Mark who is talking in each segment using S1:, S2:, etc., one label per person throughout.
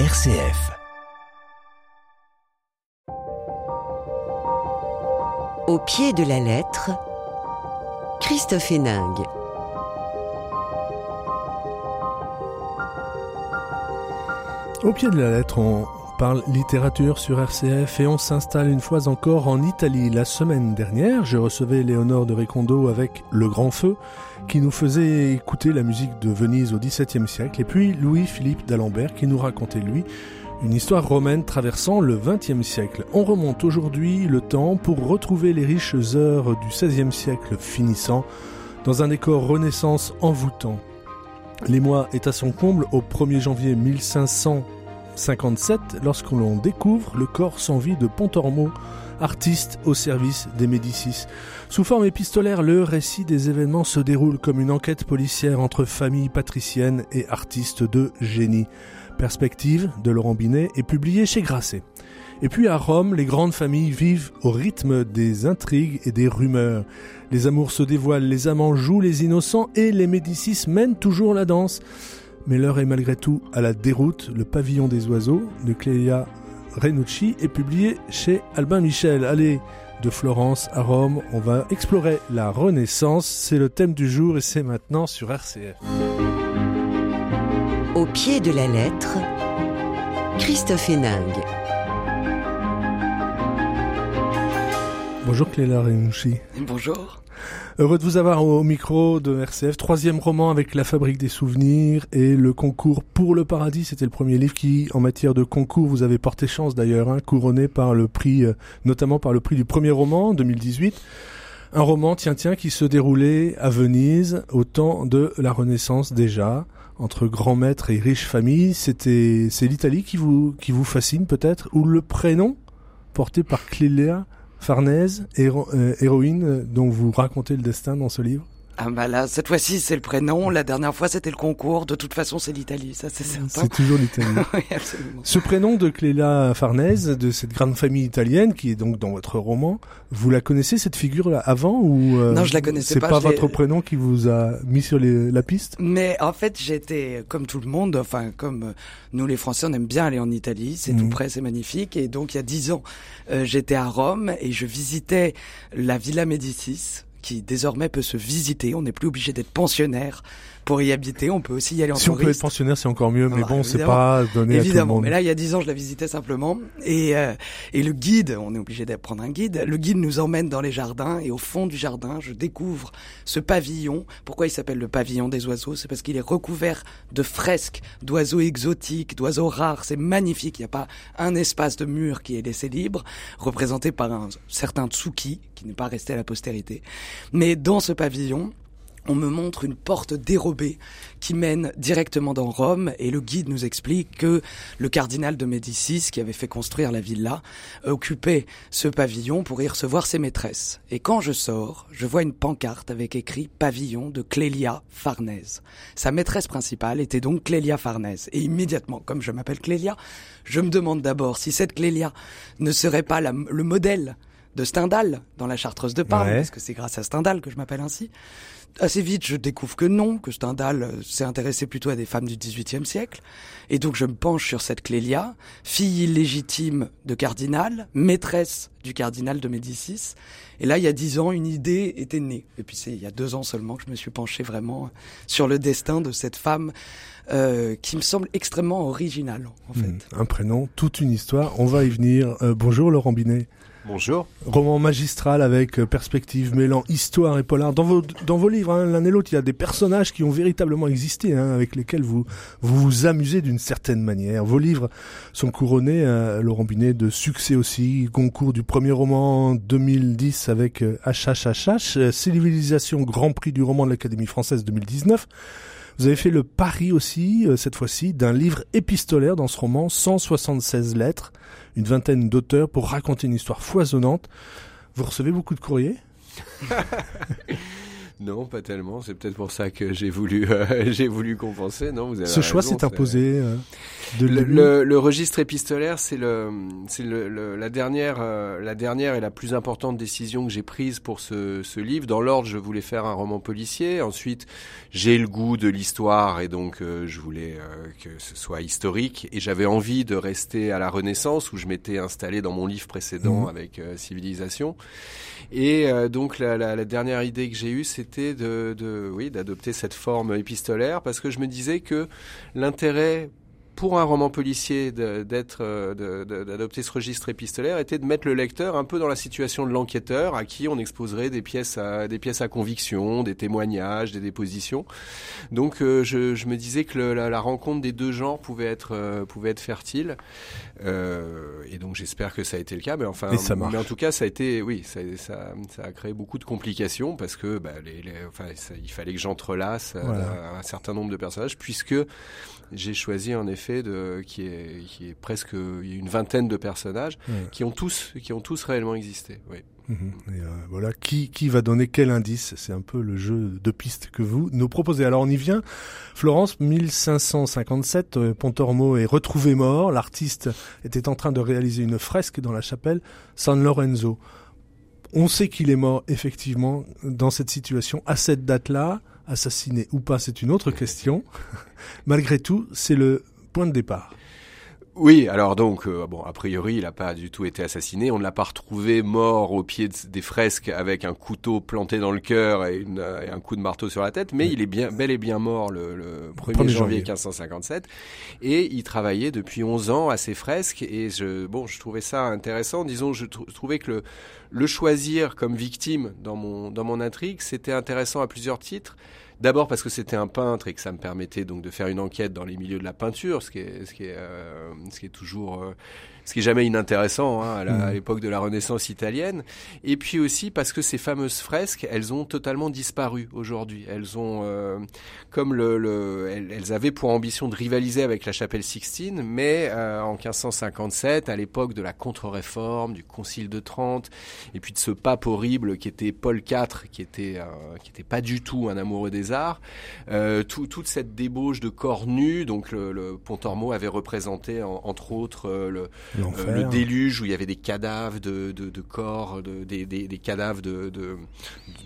S1: RCF.
S2: Au pied de la lettre, Christophe Héningue.
S3: Au pied de la lettre, on parle littérature sur RCF et on s'installe une fois encore en Italie. La semaine dernière, je recevais Léonore de Recondo avec Le Grand Feu, qui nous faisait écouter la musique de Venise au XVIIe siècle, et puis Louis-Philippe d'Alembert qui nous racontait, lui, une histoire romaine traversant le XXe siècle. On remonte aujourd'hui le temps pour retrouver les riches heures du XVIe siècle finissant dans un décor renaissance envoûtant. L'émoi est à son comble au 1er janvier 1557 lorsque l'on découvre le corps sans vie de Pontormo, artiste au service des Médicis. Sous forme épistolaire, le récit des événements se déroule comme une enquête policière entre familles patriciennes et artistes de génie. Perspective de Laurent Binet est publiée chez Grasset. Et puis à Rome, les grandes familles vivent au rythme des intrigues et des rumeurs. Les amours se dévoilent, les amants jouent les innocents et les Médicis mènent toujours la danse. Mais l'heure est malgré tout à la déroute. Le pavillon des oiseaux de Clélia Renucci est publié chez Albin Michel. Allez, de Florence à Rome, on va explorer la Renaissance. C'est le thème du jour et c'est maintenant sur RCF.
S2: Au pied de la lettre, Christophe Héningue.
S3: Bonjour Clélia Renouchi.
S4: Bonjour.
S3: Heureux de vous avoir au micro de RCF. Troisième roman avec La Fabrique des Souvenirs et le concours pour le paradis. C'était le premier livre qui, en matière de concours, vous avez porté chance d'ailleurs, hein, couronné par le prix, euh, notamment par le prix du premier roman 2018. Un roman, tiens, tiens, qui se déroulait à Venise au temps de la Renaissance déjà, entre grands maîtres et riches familles. C'était, c'est l'Italie qui vous, qui vous fascine peut-être, ou le prénom porté par Clélia Farnèse, euh, héroïne dont vous racontez le destin dans ce livre
S4: ah bah là, cette fois-ci c'est le prénom, la dernière fois c'était le concours, de toute façon c'est l'Italie, ça c'est certain.
S3: C'est toujours l'Italie.
S4: oui, absolument.
S3: Ce prénom de Cléla Farnèse, de cette grande famille italienne qui est donc dans votre roman, vous la connaissez cette figure-là avant ou
S4: euh, Non, je la connaissais
S3: C'est
S4: pas.
S3: pas votre prénom qui vous a mis sur les, la piste?
S4: Mais en fait, j'étais comme tout le monde, enfin comme euh, nous les Français, on aime bien aller en Italie, c'est tout
S3: Mhm.
S4: près, c'est magnifique. Et donc il y a dix ans, euh, j'étais à Rome et je visitais la Villa Médicis qui désormais peut se visiter. On n'est plus obligé d'être pensionnaire pour y habiter. On peut aussi y aller en
S3: Si on peut être
S4: touriste.
S3: pensionnaire, c'est encore mieux, mais
S4: Ah,
S3: bon, c'est pas donné à tout le
S4: Évidemment,
S3: monde.
S4: mais là il y a dix ans je la visitais simplement et euh, et le guide, on est obligé de prendre un guide. Le guide nous emmène dans les jardins et au fond du jardin, je découvre ce pavillon. Pourquoi il s'appelle le pavillon des oiseaux? C'est parce qu'il est recouvert de fresques d'oiseaux exotiques, d'oiseaux rares. C'est magnifique. Il n'y a pas un espace de mur qui est laissé libre, représenté par un certain Tsuki qui n'est pas resté à la postérité. Mais dans ce pavillon, on me montre une porte dérobée qui mène directement dans Rome et le guide nous explique que le cardinal de Médicis, qui avait fait construire la villa, occupait ce pavillon pour y recevoir ses maîtresses. Et quand je sors, je vois une pancarte avec écrit pavillon de Clélia Farnèse. Sa maîtresse principale était donc Clélia Farnèse. Et immédiatement, comme je m'appelle Clélia, je me demande d'abord si cette Clélia ne serait pas la- le modèle de Stendhal dans la Chartreuse de Parme,
S3: Ouais.
S4: parce que c'est grâce à Stendhal que je m'appelle ainsi. Assez vite, je découvre que non, que Stendhal euh, s'est intéressé plutôt à des femmes du XVIIIe siècle. Et donc, je me penche sur cette Clélia, fille illégitime de cardinal, maîtresse du cardinal de Médicis. Et là, il y a dix ans, une idée était née. Et puis, c'est il y a deux ans seulement que je me suis penché vraiment sur le destin de cette femme euh, qui me semble extrêmement originale, en fait.
S3: Hmm, Un prénom, toute une histoire. On va y venir. Euh, bonjour Laurent Binet.
S5: Bonjour.
S3: Roman magistral avec euh, perspective mêlant histoire et polar. Dans vos, dans vos livres, hein, l'un et l'autre, il y a des personnages qui ont véritablement existé, hein, avec lesquels vous, vous vous amusez d'une certaine manière. Vos livres sont couronnés, euh, Laurent Binet, de succès aussi. Concours du premier roman en 2010 avec euh, HHHH, euh, Civilisation Grand Prix du roman de l'Académie française 2019. Vous avez fait le pari aussi, euh, cette fois-ci, d'un livre épistolaire dans ce roman, 176 lettres, une vingtaine d'auteurs pour raconter une histoire foisonnante. Vous recevez beaucoup de courriers?
S5: Non, pas tellement. C'est peut-être pour ça que j'ai voulu, euh, j'ai voulu compenser. Non, vous avez
S3: Ce choix s'est imposé. euh,
S1: le, registre épistolaire, c'est le, c'est le, la dernière, euh, la dernière et la plus importante décision que j'ai prise pour ce, ce livre. Dans l'ordre, je voulais faire un roman policier. Ensuite, j'ai le goût de l'histoire et donc euh, je voulais euh, que ce soit historique. Et j'avais envie de rester à la Renaissance où je m'étais installé dans mon livre précédent mmh. avec Civilisation. Et donc la, la, la, dernière idée que j'ai eue, de, oui, d'adopter cette forme épistolaire parce que je me disais que l'intérêt pour un roman policier d'être euh, d'adopter ce registre épistolaire était de mettre le lecteur un peu dans la situation de l'enquêteur à qui on exposerait des pièces à des pièces à conviction, des témoignages, des dépositions. Donc euh, je, je, me disais que la, la, rencontre des deux genres pouvait être euh, pouvait être fertile et donc j'espère que ça a été le cas. Mais enfin, mais en tout cas ça a été oui ça, ça, ça a créé beaucoup de complications parce que bah, les, les, enfin, il fallait que j'entrelace un certain nombre de personnages puisque j'ai choisi en effet de, qui est, qui est presque une vingtaine de personnages qui ont tous, qui ont tous réellement existé. Oui.
S3: Mhm. Et euh, voilà, qui, qui va donner quel indice? C'est un peu le jeu de pistes que vous nous proposez. Alors on y vient. Florence, 1557, euh, Pontormo est retrouvé mort. L'artiste était en train de réaliser une fresque dans la chapelle San Lorenzo. On sait qu'il est mort effectivement dans cette situation à cette date-là assassiné ou pas, c'est une autre question. Malgré tout, c'est le point de départ.
S1: Oui, alors donc, euh, bon, a priori, il n'a pas du tout été assassiné. On ne l'a pas retrouvé mort au pied des fresques avec un couteau planté dans le cœur et, un coup de marteau sur la tête, mais il est bien, bel et bien mort le, 1er, janvier 1557. Et il travaillait depuis 11 ans à ces fresques. Et je, bon, je trouvais ça intéressant. Disons, je, je trouvais que le, le choisir comme victime dans mon, dans mon intrigue, c'était intéressant à plusieurs titres. D'abord parce que c'était un peintre et que ça me permettait donc de faire une enquête dans les milieux de la peinture, ce qui est, ce qui est, euh, ce qui est toujours euh, ce qui est jamais inintéressant hein, à mmh. l'époque de la Renaissance italienne. Et puis aussi parce que ces fameuses fresques, elles ont totalement disparu aujourd'hui. Elles ont, euh, comme le, le elles, avaient pour ambition de rivaliser avec la chapelle Sixtine, mais euh, en 1557, à l'époque de la contre-réforme, du Concile de Trente, et puis de ce pape horrible qui était Paul IV, qui était euh, qui était pas du tout un amoureux des arts, tout, toute cette débauche de corps nus, donc le, le Pontormo avait représenté entre autres le euh, le déluge où il y avait des cadavres de, de, de corps, de, des, des, des, cadavres de, de,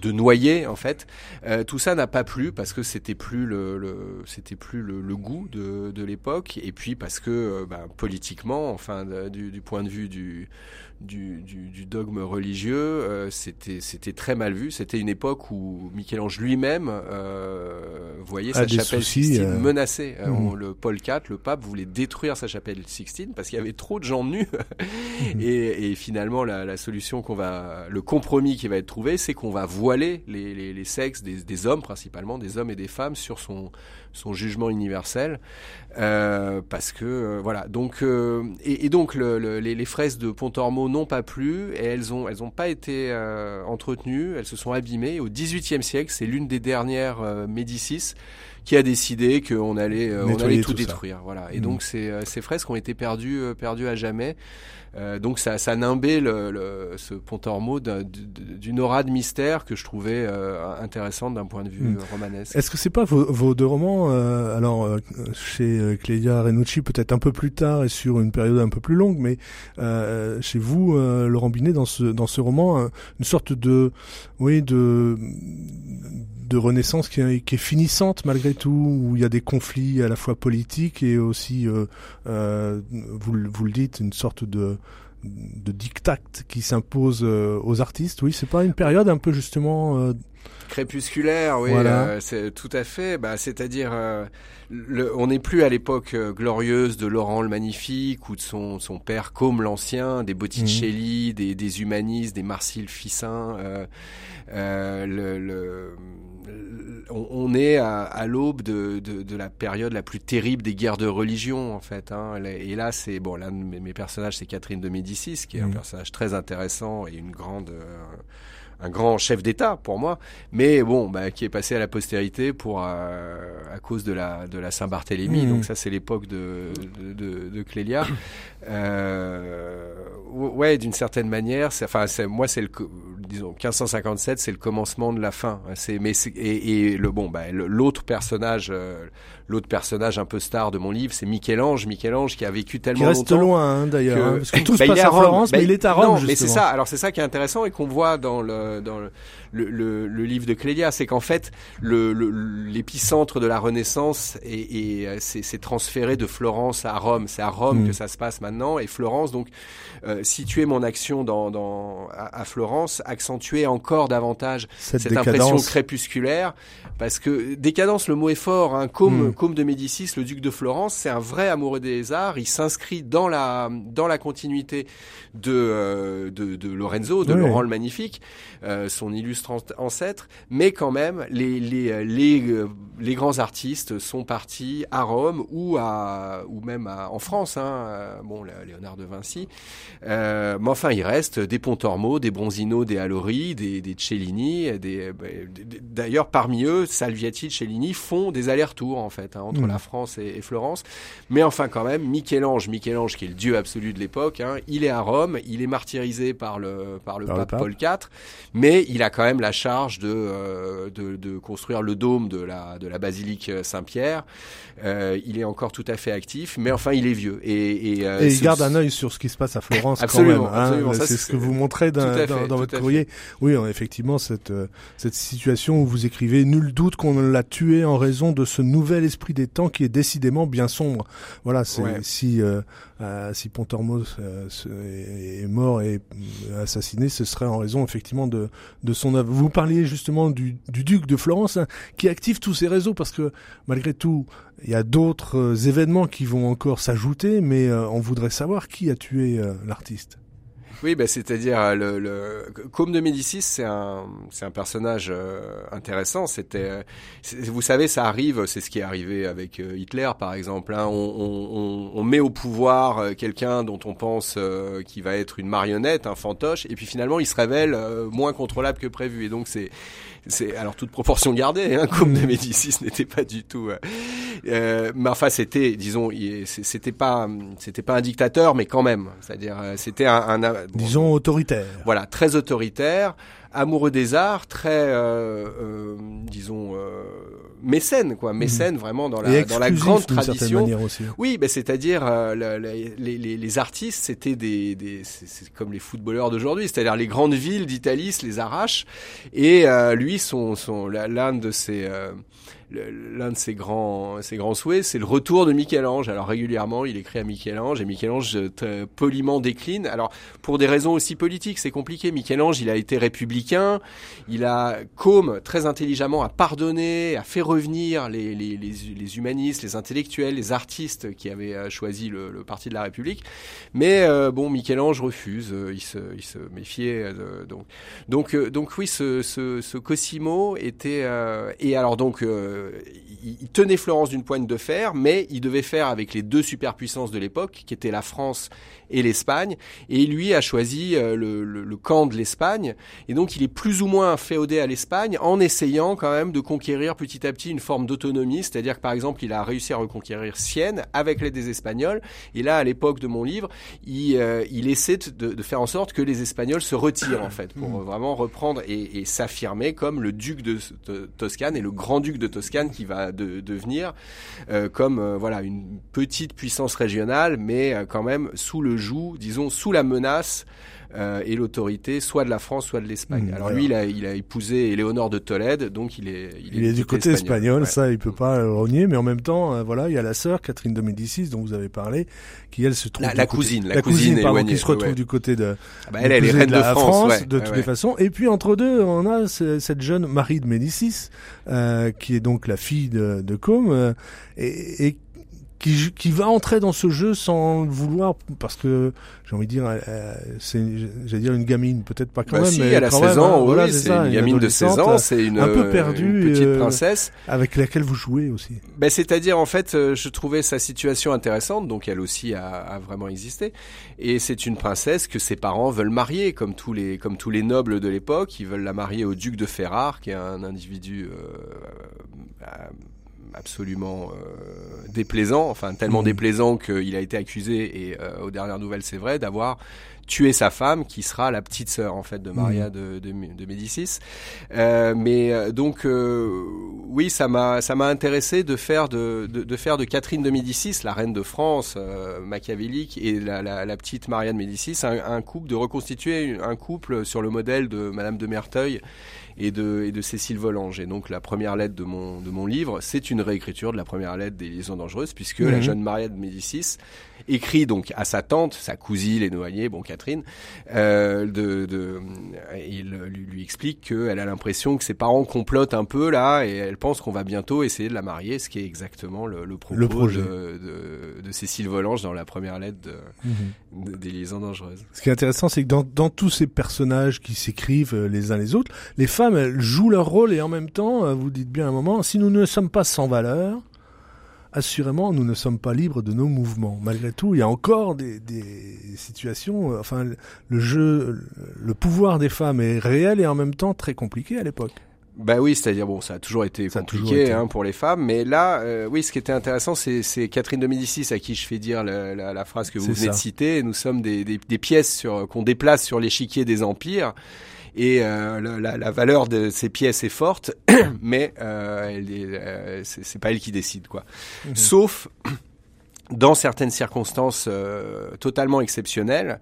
S1: de, noyés en fait. Euh, tout ça n'a pas plu parce que c'était plus le, le c'était plus le, le, goût de, de l'époque et puis parce que euh, ben, politiquement, enfin du, du point de vue du du, du, du, dogme religieux, euh, c'était c'était très mal vu. C'était une époque où Michel-Ange lui-même euh, voyait sa chapelle Sixtine euh, menacée. Mmh. le Paul IV, le pape, voulait détruire sa chapelle Sixtine parce qu'il y avait trop de gens nus. Mmh. et, et, finalement, la, la solution qu'on va, le compromis qui va être trouvé, c'est qu'on va voiler les, les, les sexes des, des, hommes principalement, des hommes et des femmes sur son son jugement universel, euh, parce que euh, voilà. Donc euh, et, et, donc le, le, les, les, fraises de Pontormo n'ont pas plu et elles ont elles ont pas été entretenues, elles se sont abîmées. Au XVIIIe siècle, c'est l'une des dernières Médicis qui a décidé qu'on allait, on allait tout, tout détruire. Voilà. Et mmh. donc ces, ces fresques ont été perdues, perdues à jamais. Euh, donc ça, ça nimbait le, le, ce Pontormo d'une aura de mystère que je trouvais euh, intéressante d'un point de vue mm. romanesque.
S3: Est-ce que c'est pas vos, vos, deux romans, euh, alors euh, chez euh, Clélia Renucci peut-être un peu plus tard et sur une période un peu plus longue, mais chez vous, Laurent Binet, dans ce dans ce roman, une sorte de oui de de renaissance qui est, qui est, finissante malgré tout, où il y a des conflits à la fois politiques et aussi, euh, euh, vous, vous, le dites, une sorte de de diktat qui s'impose euh, aux artistes. Oui, c'est pas une période un peu justement
S1: crépusculaire, oui, euh, c'est tout à fait. Bah, c'est-à-dire, euh, on n'est plus à l'époque glorieuse de Laurent le Magnifique ou de son, son père Côme l'Ancien, des Botticelli, mmh. des, des humanistes, des Marcille le, le on, on, est à, à l'aube de, de, de, la période la plus terrible des guerres de religion, en fait. Hein. Et là, c'est bon, l'un de mes, personnages, c'est Catherine de Médicis, qui est mmh. un personnage très intéressant et une grande un grand chef d'État pour moi, mais bon, bah, qui est passé à la postérité pour euh, à cause de la de la Saint-Barthélemy. Mmh. Donc ça, c'est l'époque de, de, de, de Clélia. Euh, ouais, d'une certaine manière, enfin, moi, c'est le disons 1557, c'est le commencement de la fin. C'est mais et, et, le bon, bah, l'autre personnage, euh, l'autre personnage un peu star de mon livre, c'est Michel-Ange. Michel-Ange qui a vécu tellement
S3: qui reste loin hein, d'ailleurs, hein, parce que tout se passe à, Florence, mais il est à Rome. Non,
S1: mais c'est ça. Alors c'est ça qui est intéressant et qu'on voit dans le dans le, le, le, livre de Clélia, c'est qu'en fait l'épicentre de la Renaissance est, est c'est transféré de Florence à Rome. C'est à Rome que mm. ça se passe maintenant et Florence donc euh, situer mon action dans, dans à, Florence accentuait encore davantage cette, impression crépusculaire parce que décadence le mot est fort hein. comme mm. de Médicis le duc de Florence c'est un vrai amoureux des arts il s'inscrit dans la dans la continuité de euh, de, de, Lorenzo de Laurent le magnifique euh, son illustre ancêtre mais quand même les les les, euh, les grands artistes sont partis à Rome ou à ou même à, en France hein, bon Léonard de Vinci euh, mais enfin, il reste des Pontormo, des Bronzino, des Allori, des, des Cellini. Des, bah, D'ailleurs, parmi eux, Salviati, Cellini font des allers-retours en fait hein, entre mm. la France et, Florence. Mais enfin, quand même, Michel-Ange, Michel-Ange qui est le dieu absolu de l'époque, hein, il est à Rome, il est martyrisé par le par le, pape, Paul IV, mais il a quand même la charge de euh, de, de, construire le dôme de la de la basilique Saint-Pierre. Euh, il est encore tout à fait actif, mais enfin, il est vieux et,
S3: et, euh, et il garde un œil sur ce qui se passe à Florence absolument, hein. C'est ce que vous montrez dans, votre courrier. Oui, effectivement, cette, cette situation où vous écrivez Nul doute qu'on l'a tué en raison de ce nouvel esprit des temps qui est décidément bien sombre. Voilà, c'est si euh, euh, si Pontormos est mort et assassiné, ce serait en raison effectivement de de son œuvre. Vous parliez justement du, du duc de Florence hein, qui active tous ses réseaux parce que malgré tout, il y a d'autres événements qui vont encore s'ajouter, mais on voudrait savoir qui a tué l'artiste.
S1: Oui, bah, c'est-à-dire euh, le, le Comte de Médicis, c'est un c'est un personnage euh, intéressant. C'était, vous savez, ça arrive, c'est ce qui est arrivé avec euh, Hitler, par exemple. Hein. On, on, on, met au pouvoir quelqu'un dont on pense qu'il va être une marionnette, un fantoche, et puis finalement, il se révèle moins contrôlable que prévu. Et donc, c'est c'est alors toute proportion gardée, hein, comme de Médicis n'était pas du tout. Euh, euh mais enfin, c'était, disons, c'était pas, c'était pas un dictateur, mais quand même, c'est-à-dire, euh, c'était un, un,
S3: disons autoritaire.
S1: Voilà, très autoritaire, amoureux des arts, très, euh, euh disons, euh, mécène, quoi, mhm. mécène vraiment dans la, dans la grande tradition.
S3: Aussi.
S1: Oui, ben c'est-à-dire euh, les, les, les, artistes, c'était des, des c'est comme les footballeurs d'aujourd'hui, c'est-à-dire les grandes villes d'Italie se les arrachent, et lui, son, son l'un de ses l'un de ses grands, ses grands souhaits, c'est le retour de Michel-Ange. Alors régulièrement, il écrit à Michel-Ange et Michel-Ange euh, poliment décline. Alors pour des raisons aussi politiques, c'est compliqué. Michel-Ange, il a été républicain, il a comme très intelligemment a pardonné, a fait revenir les, les, les, les, humanistes, les intellectuels, les artistes qui avaient euh, choisi le, le parti de la République. Mais euh, bon, Michel-Ange refuse, il se, il se méfiait. donc, donc, donc oui, ce, ce, ce Cosimo était et alors donc euh, il tenait Florence d'une poigne de fer, mais il devait faire avec les deux superpuissances de l'époque, qui étaient la France et l'Espagne. Et lui a choisi euh, le, le, camp de l'Espagne. Et donc il est plus ou moins féodé à l'Espagne en essayant quand même de conquérir petit à petit une forme d'autonomie. C'est-à-dire que par exemple il a réussi à reconquérir Sienne avec l'aide des Espagnols. Et là à l'époque de mon livre, il, euh, il essaie de, de, faire en sorte que les Espagnols se retirent en fait pour vraiment reprendre et, et s'affirmer comme le duc de, Toscane et le grand duc de Toscane qui va de, devenir euh, comme voilà une petite puissance régionale mais quand même sous le joue, disons, sous la menace euh, et l'autorité soit de la France, soit de l'Espagne. Mmh, Alors lui, il a, il a épousé Éléonore de Tolède, donc il est,
S3: il est, du côté espagnol, ça il peut pas renier, mais en même temps, euh, voilà, il y a la sœur Catherine de Médicis dont vous avez parlé, qui elle se trouve
S1: la, cousine,
S3: la, cousine, pardon, qui se retrouve du côté de,
S1: ah bah, elle, elle est reine de, France,
S3: de toutes les façons. Et puis entre deux, on a cette jeune Marie de Médicis, euh, qui est donc la fille de, de Com, euh, et, et qui, qui va entrer dans ce jeu sans le vouloir parce que j'ai envie de dire euh, c'est j'allais dire une gamine peut-être pas quand
S1: bah
S3: même
S1: si,
S3: mais
S1: elle a 16 ans hein, oui, c'est une, gamine de 16 ans c'est une
S3: un peu perdue
S1: une petite euh, princesse.
S3: avec laquelle vous jouez aussi.
S1: Ben c'est-à-dire en fait euh, je trouvais sa situation intéressante donc elle aussi a, a vraiment existé. Et c'est une princesse que ses parents veulent marier comme tous les comme tous les nobles de l'époque. Ils veulent la marier au duc de Ferrare qui est un individu euh, absolument euh, déplaisant, enfin tellement mmh. déplaisant qu'il a été accusé, et euh, aux dernières nouvelles c'est vrai, d'avoir tuer sa femme, qui sera la petite sœur en fait de Maria de, de, de, Médicis. Euh, mais euh, donc euh, oui, ça m'a ça m'a intéressé de faire de, de, de, faire de Catherine de Médicis, la reine de France euh, machiavélique, et la, la, la, petite Maria de Médicis, un, un, couple, de reconstituer un couple sur le modèle de Madame de Merteuil et de, et de Cécile Volange. Et donc la première lettre de mon, de mon livre, c'est une réécriture de la première lettre des liaisons dangereuses, puisque la jeune Maria de Médicis écrit donc à sa tante, sa cousine éloignée, bon Catherine, euh, de, de, il lui, lui explique qu'elle a l'impression que ses parents complotent un peu là, et elle pense qu'on va bientôt essayer de la marier, ce qui est exactement le, le propos
S3: Le projet.
S1: de, de, de Cécile Volange dans la première lettre de- des liaisons dangereuses.
S3: Ce qui est intéressant, c'est que dans, dans tous ces personnages qui s'écrivent euh, les uns les autres, les femmes elles jouent leur rôle et en même temps, euh, vous dites bien à un moment, si nous ne sommes pas sans valeur, assurément nous ne sommes pas libres de nos mouvements. Malgré tout, il y a encore des, des situations, euh, enfin le- jeu, le pouvoir des femmes est réel et en même temps très compliqué à l'époque.
S1: Bah oui, c'est-à-dire bon, ça a toujours été
S3: Ça
S1: compliqué
S3: toujours été.
S1: Hein, pour les femmes, mais là, euh, oui, ce qui était intéressant, c'est, Catherine de Médicis à qui je fais dire la, la, la phrase que vous venez de
S3: ça.
S1: citer. Nous sommes des, des, des pièces sur, qu'on déplace sur l'échiquier des empires. Et euh, la, valeur de ces pièces est forte, mais euh, euh, c'est, pas elle qui décide, quoi.
S3: Mhm.
S1: Sauf dans certaines circonstances euh, totalement exceptionnelles,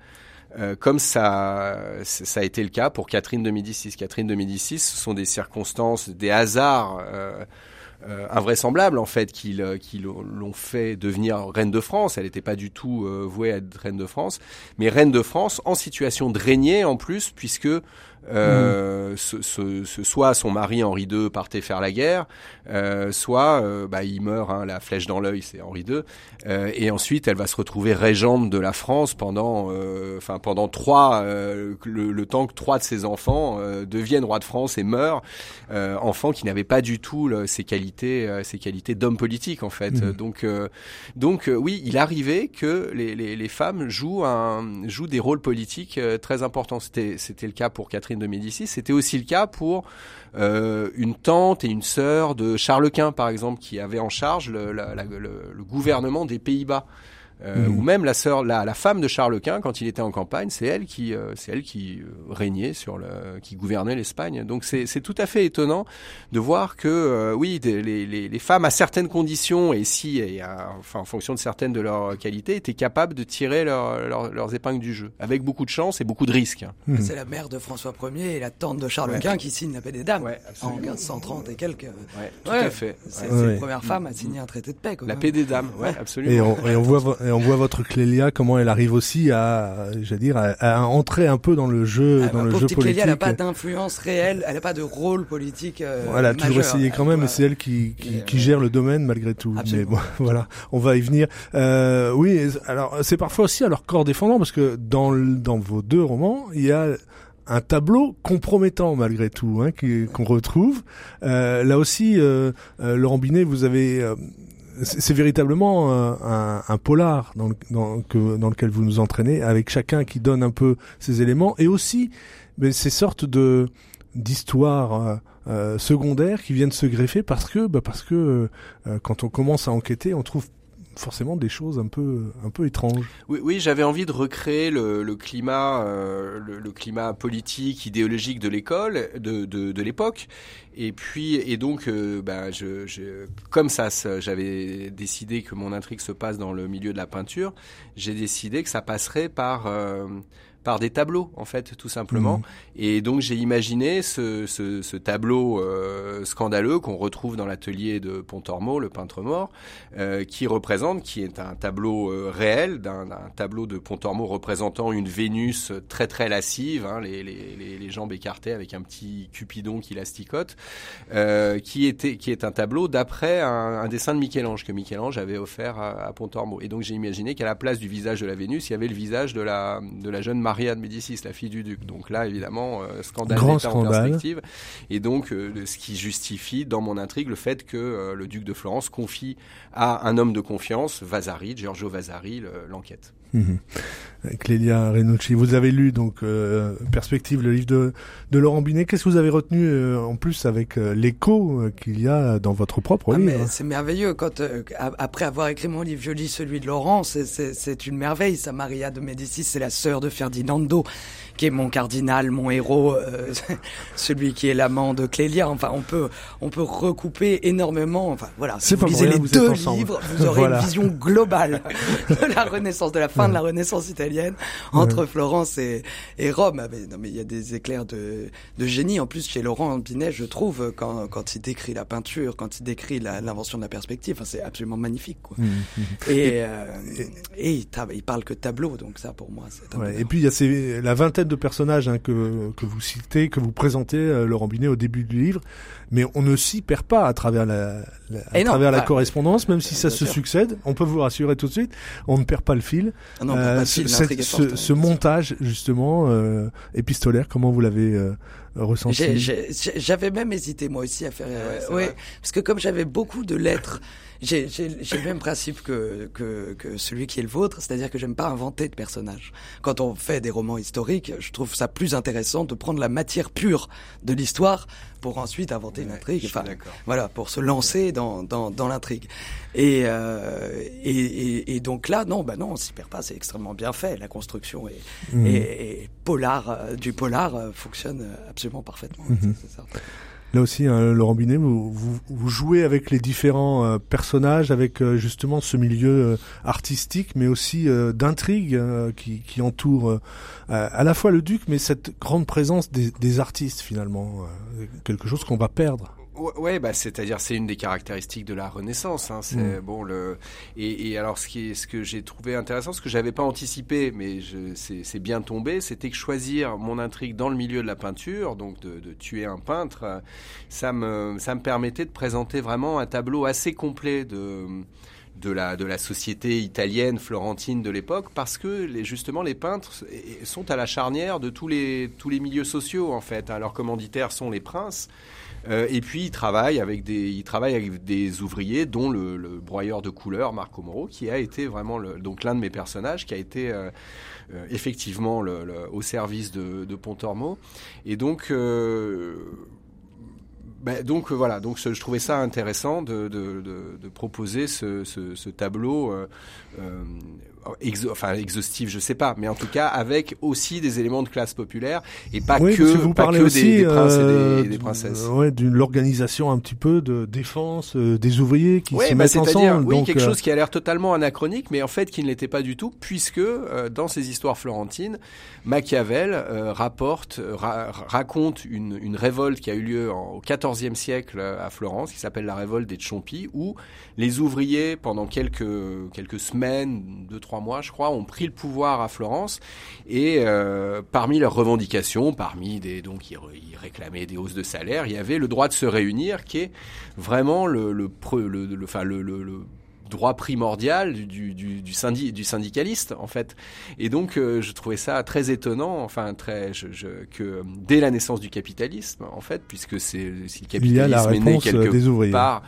S1: comme ça, ça a été le cas pour Catherine de Médicis. Catherine de Médicis, ce sont des circonstances, des hasards euh, euh, invraisemblables en fait qui, l'ont l'ont fait devenir reine de France. Elle n'était pas du tout euh, vouée à être reine de France, mais reine de France en situation de régner en plus, puisque euh, ce, ce- ce- soit son mari Henri II partait faire la guerre, euh, soit euh, bah, il meurt, hein, la flèche dans l'œil, c'est Henri II, euh, et ensuite elle va se retrouver régente de la France pendant, euh, enfin pendant trois, euh, le, le temps que trois de ses enfants euh, deviennent rois de France et meurent, euh, enfants qui n'avaient pas du tout là, ses qualités, euh, ses qualités d'homme politique en fait.
S3: Mhm.
S1: Donc, euh, donc euh, oui, il arrivait que les, les, les femmes jouent un, jouent des rôles politiques euh, très importants. C'était, c'était le cas pour Catherine de Médicis. C'était aussi le cas pour euh, une tante et une sœur de Charles Quint, par exemple, qui avaient en charge le gouvernement des Pays-Bas. Euh,
S3: Mhm.
S1: Ou même la sœur, la, la femme de Charles Quint, quand il était en campagne, c'est elle qui, euh, c'est elle qui euh, régnait sur le, qui gouvernait l'Espagne. Donc c'est, c'est tout à fait étonnant de voir que, euh, oui, des- les, les, les femmes à certaines conditions et si, et à- enfin en fonction de certaines de leurs qualités, étaient capables de tirer leur- leur- leurs épingles du jeu, avec beaucoup de chance et beaucoup de risques.
S3: Mhm.
S4: C'est la mère de François Ier et la tante de Charles
S1: Ouais.
S4: Quint qui signe la paix des dames
S1: Ouais,
S4: en
S1: absolument.
S4: 1530 et quelques.
S1: Ouais, tout
S4: Ouais,
S1: à fait.
S4: C'est
S1: Ouais.
S4: c'est
S3: Ouais.
S4: la première femme à signer un traité de paix. Quand
S1: La
S4: même.
S1: paix des dames, ouais, absolument.
S3: Et on, et on voit, vo- et on voit votre Clélia, comment elle arrive aussi à, j'allais dire, à, à entrer un peu dans le jeu,
S4: Ah,
S3: dans le jeu politique.
S4: Clélia, elle n'a pas d'influence réelle, elle n'a pas de rôle politique. euh,
S3: Voilà, a toujours
S4: majeur.
S3: essayé quand même, mais c'est elle qui, qui, qui gère le domaine malgré tout.
S4: Absolument.
S3: Mais bon, voilà, on va y venir. Euh, oui, alors c'est parfois aussi à leur corps défendant parce que dans dans vos deux romans, il y a un tableau compromettant malgré tout hein, qu'on retrouve. Euh, là aussi, euh, euh, Laurent Binet, vous avez euh, c'est véritablement euh, un, un polar dans, le- dans, que, dans lequel vous nous entraînez, avec chacun qui donne un peu ses éléments, et aussi mais ces sortes de d'histoires euh, euh, secondaires qui viennent se greffer parce que bah parce que euh, quand on commence à enquêter, on trouve forcément des choses un peu un peu étranges.
S1: Oui, oui j'avais envie de recréer le, le climat, euh, le, le climat politique, idéologique de l'école, de, de, de l'époque. Et puis, et donc, euh, bah, je, je, comme ça, ça, j'avais décidé que mon intrigue se passe dans le milieu de la peinture. J'ai décidé que ça passerait par euh, par des tableaux, en fait, tout simplement.
S3: Mhm.
S1: Et donc j'ai imaginé ce, ce, ce tableau euh, scandaleux qu'on retrouve dans l'atelier de Pontormo, le peintre mort, euh, qui représente, qui est un tableau euh, réel, d'un tableau de Pontormo représentant une Vénus très très lascive, hein, les, les, les, les jambes écartées avec un petit Cupidon qui l'asticote, qui était qui est un tableau d'après un, un dessin de Michel-Ange que Michel-Ange avait offert à, à Pontormo. Et donc j'ai imaginé qu'à la place du visage de la Vénus, il y avait le visage de la de la jeune Maria de Médicis, la fille du duc. Donc là évidemment euh, scandale
S3: Grand
S1: d'État en
S3: scandale.
S1: perspective. Et donc euh, ce qui justifie dans mon intrigue le fait que euh, le duc de Florence confie à un homme de confiance, Vasari, Giorgio Vasari, le- l'enquête.
S3: Clélia Renucci, vous avez lu donc euh, Perspective, le livre de, de Laurent Binet. Qu'est-ce que vous avez retenu euh, en plus avec euh, l'écho qu'il y a dans votre propre
S4: Ah,
S3: livre
S4: mais c'est merveilleux quand après avoir écrit mon livre, je lis celui de Laurent. C'est- C'est c'est une merveille. Ça, Maria de Médicis, c'est la sœur de Ferdinand. Ferdinando qui est mon cardinal, mon héros, euh, celui qui est l'amant de Clélia. Enfin, on peut, on peut recouper énormément. Enfin, voilà. Si vous lisez les deux livres, vous aurez une vision globale de la Renaissance, de la fin de la Renaissance italienne entre Florence et, et Rome. Ah, mais, non, mais il y a des éclairs de, de génie. En plus, chez Laurent Binet, je trouve, quand, quand il décrit la peinture, quand il décrit l'invention de la perspective, c'est absolument magnifique. Quoi. Mmh, mmh. Et, euh, et, il, il, parle que de tableau, donc ça, pour moi, c'est.
S3: Ouais, et puis il y a ces, la vingtaine de personnages hein, que, que vous citez, que vous présentez, euh, Laurent Binet, au début du livre, mais on ne s'y perd pas à travers la, à travers la correspondance, même si ça se succède. On peut vous rassurer tout de suite, on ne perd pas le fil.
S4: Ah non, euh, ce,
S3: ce, montage justement euh, épistolaire, comment vous l'avez euh, ressenti
S4: J'avais même hésité moi aussi à faire. oui, parce que comme j'avais beaucoup de lettres j'ai le même principe que, que, que, celui qui est le vôtre, c'est-à-dire que j'aime pas inventer de personnages. Quand on fait des romans historiques, je trouve ça plus intéressant de prendre la matière pure de l'histoire pour ensuite inventer une intrigue. Enfin, voilà, pour se lancer dans, dans, dans l'intrigue. Et, euh, et, et, et, donc là, non, bah non, on s'y perd pas. C'est extrêmement bien fait. La construction est, mmh. et, polar, euh, du polar euh, fonctionne absolument parfaitement. Mmh. Ça.
S3: Là aussi, hein, Laurent Binet, vous, vous, jouez avec les différents euh, personnages, avec euh, justement ce milieu euh, artistique, mais aussi d'intrigue qui, qui, entoure à la fois le duc, mais cette grande présence des artistes finalement, quelque chose qu'on va perdre.
S1: Ouais, bah c'est-à-dire c'est une des caractéristiques de la Renaissance. Hein, c'est mm. bon le et, et, alors ce qui est ce que j'ai trouvé intéressant, ce que j'avais pas anticipé, mais c'est bien tombé, c'était que choisir mon intrigue dans le milieu de la peinture, donc de, de, tuer un peintre, ça me ça me permettait de présenter vraiment un tableau assez complet de de la, de la société italienne, florentine de l'époque, parce que les, justement les peintres sont à la charnière de tous les, tous les milieux sociaux en fait. Leurs commanditaires sont les princes. Euh, et puis il travaille avec des, il travaille avec des ouvriers, dont le, broyeur de couleurs Marco Moro, qui a été vraiment donc l'un de mes personnages, qui a été euh, euh effectivement au service de, de Pontormo. Et donc ben, donc voilà, donc je trouvais ça intéressant de, proposer ce, tableau enfin exhaustif, je sais pas, mais en tout cas avec aussi des éléments de classe populaire et pas que,
S3: vous
S1: pas
S3: que
S1: aussi, des, des, princes et des, euh, des princesses.
S3: Ouais, d'une organisation un petit peu de défense euh, des ouvriers qui se bah, mettent ensemble.
S1: Oui, quelque euh, chose qui a l'air totalement anachronique, mais en fait qui ne l'était pas du tout, puisque dans ces histoires florentines, Machiavel rapporte, raconte une, une, révolte qui a eu lieu en, au XIVe siècle à Florence, qui s'appelle la révolte des Ciompi, où les ouvriers pendant quelques quelques semaines, deux trois mois, je crois, ont pris le pouvoir à Florence. Et euh, parmi leurs revendications, parmi des donc ils, réclamaient des hausses de salaire, il y avait le droit de se réunir, qui est vraiment le le, le droit primordial du, du, du, syndi, du syndicaliste en fait. Et donc euh, je trouvais ça très étonnant, enfin très je, je, que dès la naissance du capitalisme en fait, puisque c'est si le capitalisme est né quelque part,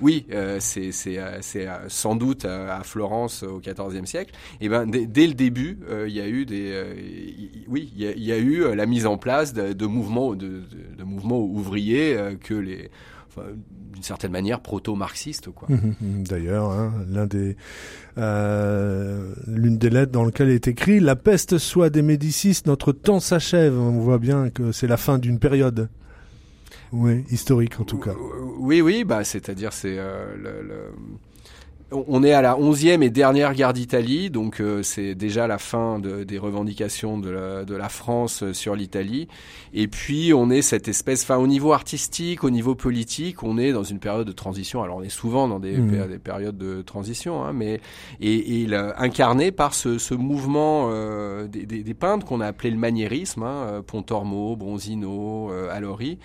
S1: oui, euh, c'est c'est euh, c'est sans doute à Florence au XIVe siècle. Et ben dès, le début, il y a eu des oui, il y a, y a, eu la mise en place de, de mouvements de, de, de mouvements ouvriers que les d'une certaine manière proto-marxiste quoi.
S3: D'ailleurs, hein, l'un des euh, l'une des lettres dans lequel est écrit la peste soit des Médicis, notre temps s'achève. On voit bien que c'est la fin d'une période. Oui, historique en tout cas.
S1: Oui, oui, bah c'est-à-dire c'est euh, le, le on est à la onzième et dernière guerre d'Italie, donc euh, c'est déjà la fin de, des revendications de la, de la France euh, sur l'Italie. Et puis on est cette espèce, enfin au niveau artistique, au niveau politique, on est dans une période de transition. Alors on est souvent dans des, mmh. des périodes de transition, hein, mais et, et incarné par ce, ce mouvement euh, des, des, des, peintres qu'on a appelé le maniérisme, hein, Pontormo, Bronzino, euh, Allori,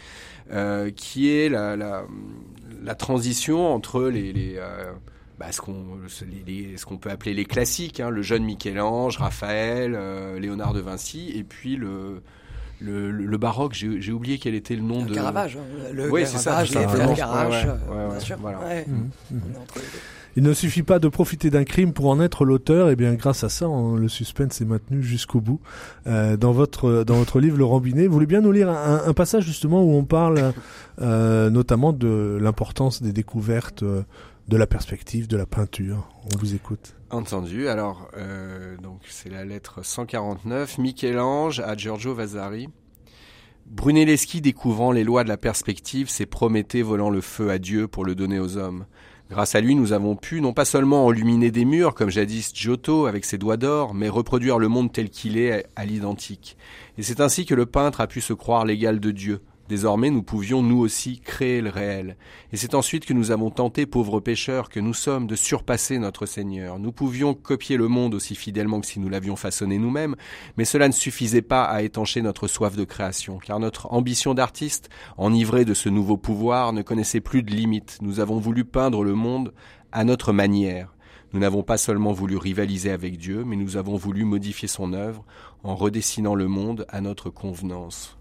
S1: qui est la, la, la, transition entre les, les bah, ce qu'on ce qu'on peut appeler les classiques, hein, le jeune Michel-Ange, Raphaël, euh, Léonard de Vinci, et puis le le, le baroque, j'ai oublié quel était le nom
S4: le
S1: de
S4: Caravage. Hein, le
S1: oui, c'est ça,
S4: les Caravage, bien sûr. Voilà. Mmh,
S3: mmh. Il ne suffit pas de profiter d'un crime pour en être l'auteur. Et eh bien, grâce à ça, le suspense est maintenu jusqu'au bout. Euh, dans votre dans votre livre, Laurent Binet, vous voulez bien nous lire un, un passage justement où on parle euh, notamment de l'importance des découvertes euh, de la perspective, de la peinture. On vous écoute.
S1: Entendu. Alors, euh, donc c'est la lettre 149, Michel-Ange à Giorgio Vasari. Brunelleschi découvrant les lois de la perspective s'est Prométhée volant le feu à Dieu pour le donner aux hommes. Grâce à lui, nous avons pu non pas seulement illuminer des murs comme jadis Giotto avec ses doigts d'or, mais reproduire le monde tel qu'il est à l'identique. Et c'est ainsi que le peintre a pu se croire l'égal de Dieu, Désormais, nous pouvions nous aussi créer le réel. Et c'est ensuite que nous avons tenté, pauvres pécheurs que nous sommes, de surpasser notre Seigneur. Nous pouvions copier le monde aussi fidèlement que si nous l'avions façonné nous-mêmes, mais cela ne suffisait pas à étancher notre soif de création, car notre ambition d'artiste, enivrée de ce nouveau pouvoir, ne connaissait plus de limites. Nous avons voulu peindre le monde à notre manière. Nous n'avons pas seulement voulu rivaliser avec Dieu, mais nous avons voulu modifier son œuvre en redessinant le monde à notre convenance.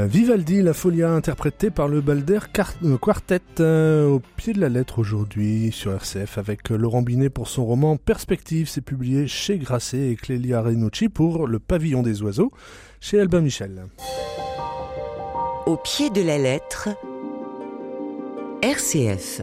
S3: Euh, Vivaldi, la Folia interprétée par le Balder euh, Quartet euh, au pied de la lettre aujourd'hui sur RCF avec Laurent Binet pour son roman Perspective. C'est publié chez Grasset et Clélia Renucci pour Le Pavillon des Oiseaux chez Albin Michel.
S2: Au pied de la lettre, RCF.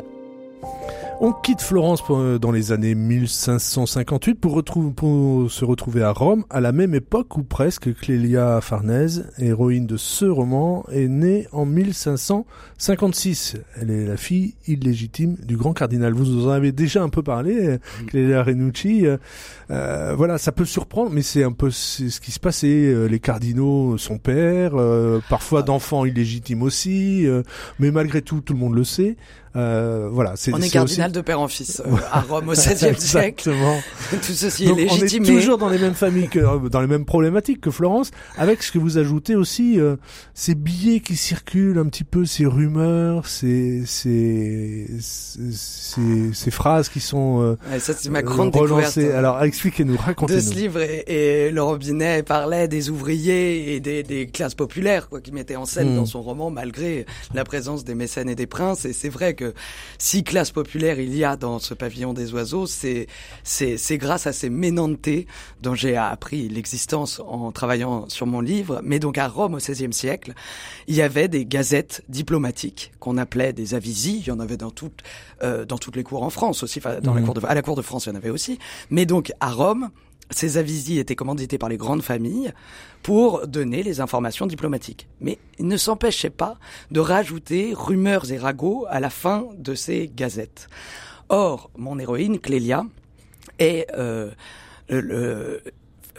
S3: On quitte Florence euh, dans les années 1558 pour, pour, se retrouver à Rome à la même époque où presque Clélia Farnèse, héroïne de ce roman, est née en 1556. Elle est la fille illégitime du grand cardinal. Vous en avez déjà un peu parlé, Clélia Renucci. Euh, euh, voilà, ça peut surprendre, mais c'est un peu ce qui se passait. Les cardinaux, son père, parfois d'enfants illégitimes aussi, mais malgré tout, tout le monde le sait.
S4: Euh, voilà, c'est, on est, cardinal de père en fils euh, à Rome au XVIe siècle. Tout ceci est légitimé.
S3: On est toujours dans les mêmes familles, que, euh, dans les mêmes problématiques que Florence, avec ce que vous ajoutez aussi, euh, ces billets qui circulent un petit peu, ces rumeurs, ces ces ces, ces phrases qui sont
S4: ouais, ça c'est ma grande relancées.
S3: Alors expliquez-nous, racontez-nous.
S4: De ce livre et, le robinet parlait des ouvriers et des, des classes populaires quoi, qui mettaient en scène hmm. dans son roman malgré la présence des mécènes et des princes. Et c'est vrai que si classe populaire il y a dans ce pavillon des oiseaux, c'est c'est grâce à ces ménantés dont j'ai appris l'existence en travaillant sur mon livre. Mais donc à Rome au XVIe siècle, il y avait des gazettes diplomatiques qu'on appelait des avisi. Il y en avait dans toutes euh, dans toutes les cours en France aussi, dans la mmh. cour de, à la cour de France il y en avait aussi. Mais donc à Rome, ces avisis étaient commandités par les grandes familles pour donner les informations diplomatiques. Mais il ne s'empêchait pas de rajouter rumeurs et ragots à la fin de ces gazettes. Or, mon héroïne, Clélia, est, euh, le,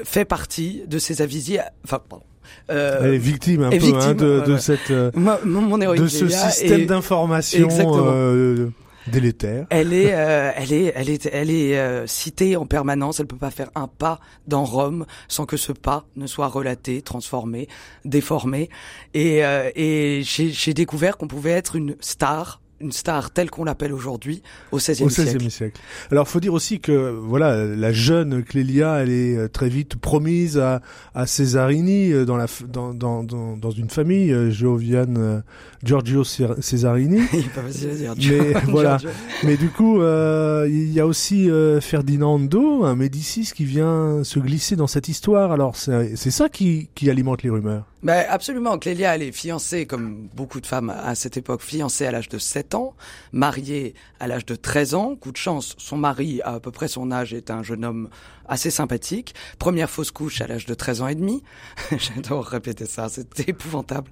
S4: fait partie de ces avisis, enfin, pardon,
S3: euh, Elle est victime un peu hein, de, de, cette, euh, mon, de ce système d'information euh, délétère.
S4: Elle est, euh, elle est, elle est, elle est euh, citée en permanence. Elle peut pas faire un pas dans Rome sans que ce pas ne soit relaté, transformé, déformé. Et, euh, et j'ai découvert qu'on pouvait être une star une star telle qu'on l'appelle aujourd'hui au XVIe siècle.
S3: siècle. Alors, faut dire aussi que voilà, la jeune Clélia, elle est très vite promise à, à Cesarini euh, dans la dans dans dans, une famille Gioviane Giorgio Cesarini.
S4: Il est pas facile à dire.
S3: Mais voilà. Mais du coup, il y a aussi Ferdinando, un Médicis, qui vient se glisser dans cette histoire. Alors, c'est ça qui qui alimente les rumeurs.
S4: Ben absolument. Clélia, elle est fiancée, comme beaucoup de femmes à cette époque, fiancée à l'âge de 7 ans, mariée à l'âge de 13 ans. Coup de chance, son mari, à, à peu près son âge, est un jeune homme assez sympathique. Première fausse couche à l'âge de 13 ans et demi. J'adore répéter ça, c'était épouvantable.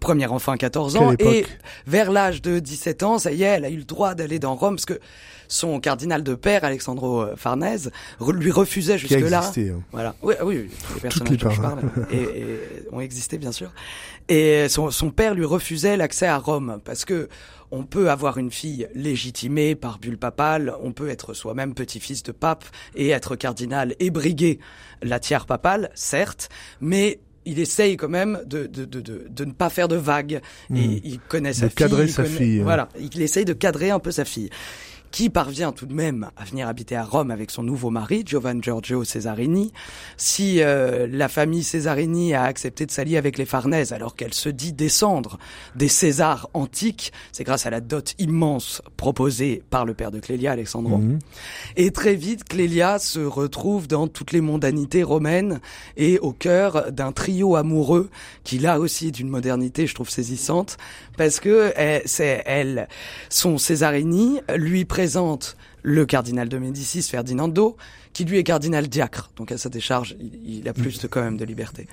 S4: Premier enfant à 14 ans. Et vers l'âge de 17 ans, ça y est, elle a eu le droit d'aller dans Rome, parce que son cardinal de père, Alexandro euh, Farnèse, lui refusait jusque-là.
S3: Hein.
S4: Voilà. Oui, ah oui, les personnages dont je parle et, et, ont existé, bien sûr. Et son, son père lui refusait l'accès à Rome, parce que on peut avoir une fille légitimée par bulle papale, on peut être soi-même petit-fils de pape et être cardinal et briguer la tiare papale, certes, mais il essaye quand même de, de, de, de, de ne pas faire de vagues. Et
S3: Hmm.
S4: il connaît
S3: De
S4: sa fille.
S3: cadrer sa
S4: connaît-
S3: fille, hein.
S4: Voilà, il essaye de cadrer un peu sa fille. Qui parvient tout de même à venir habiter à Rome avec son nouveau mari, Giovan Giorgio Cesarini. Si euh, la famille Cesarini a accepté de s'allier avec les Farnèse alors qu'elle se dit descendre des Césars antiques, c'est grâce à la dot immense proposée par le père de Clélia, Alexandro.
S3: Mhm.
S4: Et très vite, Clélia se retrouve dans toutes les mondanités romaines et au cœur d'un trio amoureux qui là aussi est d'une modernité, je trouve saisissante, parce que eh, c'est elle, son Césarini lui présente le cardinal de Médicis, Ferdinando, qui lui est cardinal diacre, donc à sa décharge, il, a plus de, quand même de liberté.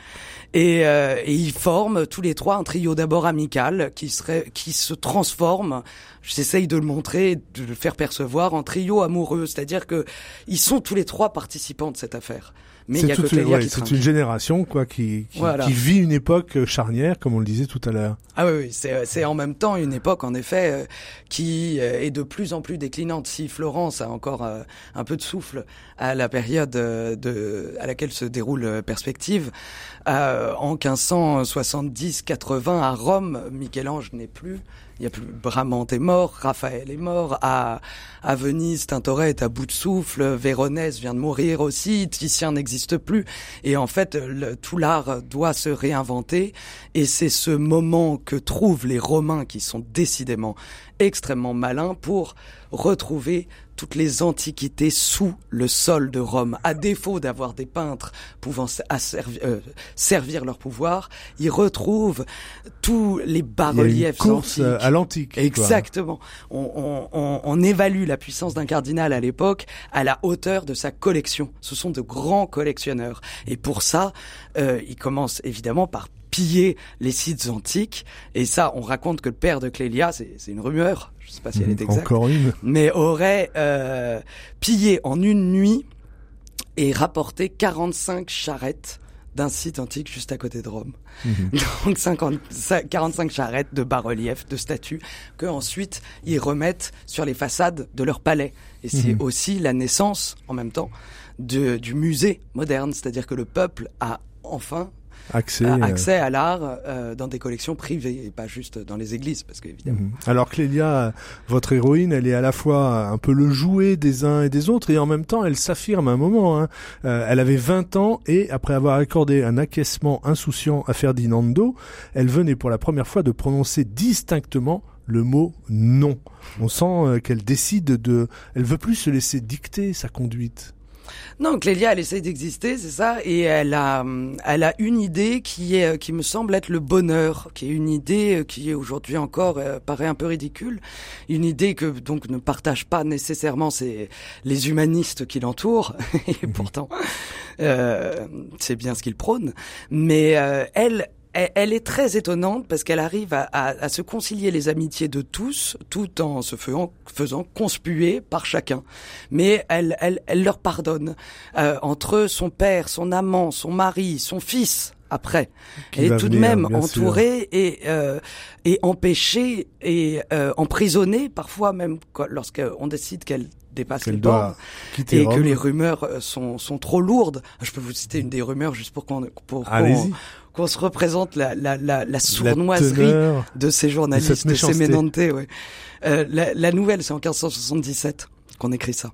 S4: Et, euh, ils forment tous les trois un trio d'abord amical qui se transforme. J'essaye de le montrer, de le faire percevoir en trio amoureux, c'est-à-dire que ils sont tous les trois participants de cette affaire. Mais il y
S3: C'est
S4: a que
S3: toute une,
S4: Clélia
S3: ouais,
S4: qui
S3: c'est une génération quoi qui, qui,
S4: Voilà.
S3: qui vit une époque euh, charnière, comme on le disait tout à l'heure.
S4: Ah oui, oui c'est, c'est en même temps une époque, en effet, euh, qui euh, est de plus en plus déclinante. Si Florence a encore euh, un peu de souffle à la période euh, de, à laquelle se déroule euh, Perspective, euh, en 1570-80 à Rome, Michel-Ange n'est plus. Il y a plus Bramante est mort, Raphaël est mort, à, à Venise, Tintoret est à bout de souffle, Véronèse vient de mourir aussi, Titien n'existe plus. Et en fait, tout l'art doit se réinventer. Et c'est ce moment que trouvent les Romains, qui sont décidément extrêmement malins, pour retrouver toutes les antiquités sous le sol de Rome. À défaut d'avoir des peintres pouvant asservi- euh, servir leur pouvoir, ils retrouvent tous les bas-reliefs
S3: course
S4: antiques.
S3: euh, à l'antique.
S4: Exactement. On, on- on- on évalue la puissance d'un cardinal à l'époque à la hauteur de sa collection. Ce sont de grands collectionneurs. Et pour ça, euh, il commence évidemment par piller les sites antiques. Et ça, on raconte que le père de Clélia, c'est une rumeur, je sais pas si elle est
S3: Mhm.
S4: exacte,
S3: Encore une.
S4: mais aurait euh, pillé en une nuit et rapporté 45 charrettes d'un site antique juste à côté de Rome.
S3: Mhm.
S4: Donc 50, ça- 45 charrettes de bas-reliefs, de statues, que ensuite ils remettent sur les façades de leur palais. Et c'est
S3: Mhm.
S4: aussi la naissance, en même temps, de, du musée moderne, c'est-à-dire que le peuple a enfin
S3: Accès.
S4: euh,
S3: euh,
S4: accès à l'art euh, dans des collections privées et pas juste dans les églises, parce qu'évidemment.
S3: Mhm. Alors Clélia, votre héroïne, elle est à la fois un peu le jouet des uns et des autres, et en même temps, elle s'affirme à un moment. hein. Euh, elle avait 20 ans, et après avoir accordé un acquiescement insouciant à Ferdinando, elle venait pour la première fois de prononcer distinctement le mot non. On sent qu'elle décide de... Elle veut plus se laisser dicter sa conduite.
S4: Non, Clélia, elle essaye d'exister, c'est ça, et elle a, elle a une idée qui est, qui me semble être le bonheur, qui est une idée euh, qui est aujourd'hui encore euh, paraît un peu ridicule, une idée que donc ne partagent pas nécessairement c'est les humanistes qui l'entourent, et pourtant euh, c'est bien ce qu'ils prônent, mais euh, elle. Elle est très étonnante parce qu'elle arrive à, à- à se concilier les amitiés de tous, tout en se faisant, faisant conspuer par chacun mais elle, elle, elle leur pardonne. Euh, entre son père, son amant, son mari, son fils, après, elle est tout de même
S3: sûr.
S4: entourée et, euh, et empêchée et euh, emprisonnée, parfois même lorsqu'on décide qu'elle dépasse les bornes et que les rumeurs euh, sont, sont trop lourdes. Je peux vous citer une des rumeurs juste pour qu'on pour
S3: Allez-y.
S4: Qu'on se représente la, la, la, la sournoiserie
S3: teneur.
S4: de ces journalistes,
S3: De
S4: ces ouais. Euh, la, la nouvelle, c'est en 1577 qu'on écrit ça.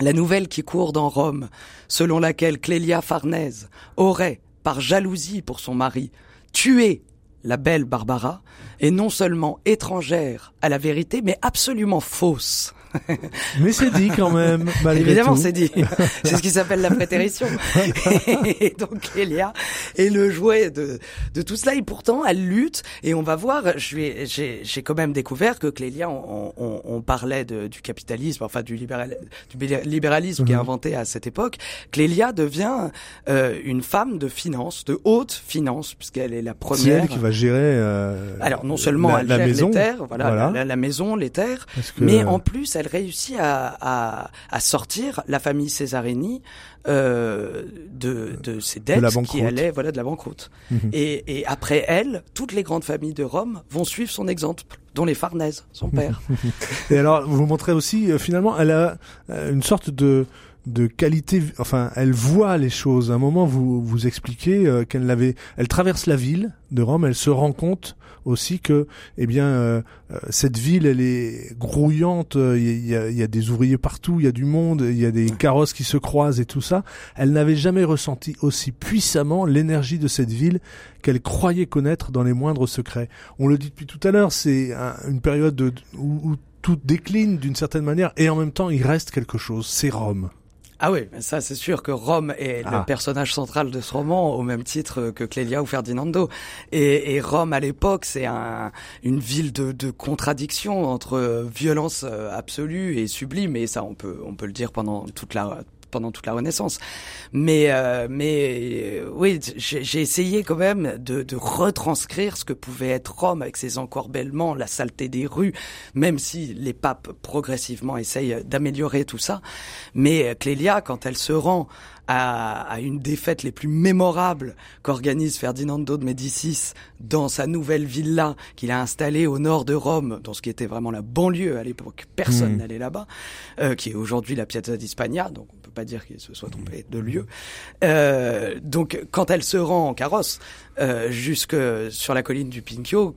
S4: La nouvelle qui court dans Rome, selon laquelle Clélia Farnèse aurait, par jalousie pour son mari, tué la belle Barbara, est non seulement étrangère à la vérité, mais absolument fausse.
S3: Mais c'est dit quand même, malgré
S4: Évidemment, c'est dit. c'est ce qui s'appelle la prétérition. et donc Clélia est le jouet de, de tout cela. Et pourtant, elle lutte. Et on va voir, j'ai quand même découvert que Clélia, on, on, on parlait de, du capitalisme, enfin du, libéral, du libéralisme qui est
S3: Mhm.
S4: inventé à cette époque. Clélia devient euh, une femme de finance, de haute finance, puisqu'elle est la
S3: C'est
S4: première.
S3: elle qui va gérer. euh,
S4: Alors non seulement
S3: la,
S4: elle
S3: la
S4: gère
S3: maison,
S4: les terres, voilà,
S3: voilà.
S4: La, la maison, les terres,
S3: que-
S4: mais en plus elle réussit à, à, à sortir la famille Cesarini euh, de, de ses dettes qui allaient voilà de la banqueroute.
S3: Mhm.
S4: Et, et après elle, toutes les grandes familles de Rome vont suivre son exemple, dont les Farnèse, son père.
S3: Et alors, vous montrez aussi, euh, finalement, elle a euh, une sorte de de qualité, enfin, elle voit les choses. À un moment, vous vous expliquez euh, qu'elle l'avait, elle traverse la ville de Rome, elle se rend compte aussi que, eh bien, euh, euh, cette ville, elle est grouillante. euh, Il y, a, y a des ouvriers partout, il y a du monde, il y a des carrosses qui se croisent et tout ça. Elle n'avait jamais ressenti aussi puissamment l'énergie de cette ville qu'elle croyait connaître dans les moindres secrets. On le dit depuis tout à l'heure, c'est un- une période de- où tout décline d'une certaine manière et en même temps il reste quelque chose, c'est Rome.
S4: Ah oui, ça c'est sûr que Rome est
S3: Ah.
S4: le personnage central de ce roman, au même titre que Clélia ou Ferdinando. Et, et Rome à l'époque, c'est un, une ville de, de contradiction entre violence euh, absolue et sublime. Et ça, on peut, on peut le dire pendant toute la pendant toute la Renaissance. Mais, euh, mais euh, oui, j'ai essayé quand même de, de retranscrire ce que pouvait être Rome avec ses encorbellements, la saleté des rues, même si les papes progressivement essayent d'améliorer tout ça. Mais euh, Clélia, quand elle se rend à, à une des fêtes les plus mémorables qu'organise Ferdinando de Médicis dans sa nouvelle villa qu'il a installée au nord de Rome, dans ce qui était vraiment la banlieue à l'époque. Personne
S3: Mhm.
S4: n'allait là-bas, euh, qui est aujourd'hui la Piazza di Spagna, donc pas dire qu'il se soit trompé de lieu. Euh, donc quand elle se rend en carrosse euh, jusque sur la colline du Pinchio,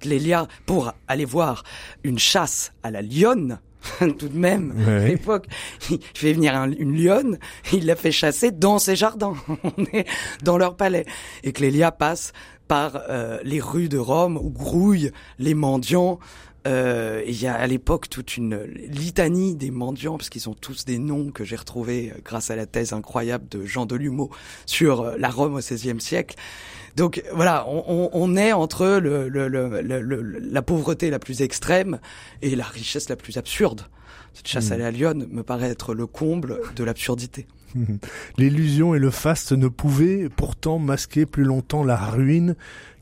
S4: Clélia, pour aller voir une chasse à la lionne, tout de même, à l'époque, il fait venir un- une lionne, il la fait chasser dans ses jardins, on est dans leur palais. Et Clélia passe par euh, les rues de Rome où grouillent les mendiants. Euh, et Il y a à l'époque toute une litanie des mendiants, parce qu'ils ont tous des noms que j'ai retrouvés euh, grâce à la thèse incroyable de Jean Delumeau sur euh, la Rome au XVIe siècle. Donc voilà, on, on, on est entre le, le, le, la pauvreté la plus extrême et la richesse la plus absurde. Cette chasse à la lionne me paraît être le comble de l'absurdité.
S3: L'illusion et le faste ne pouvaient pourtant masquer plus longtemps la ruine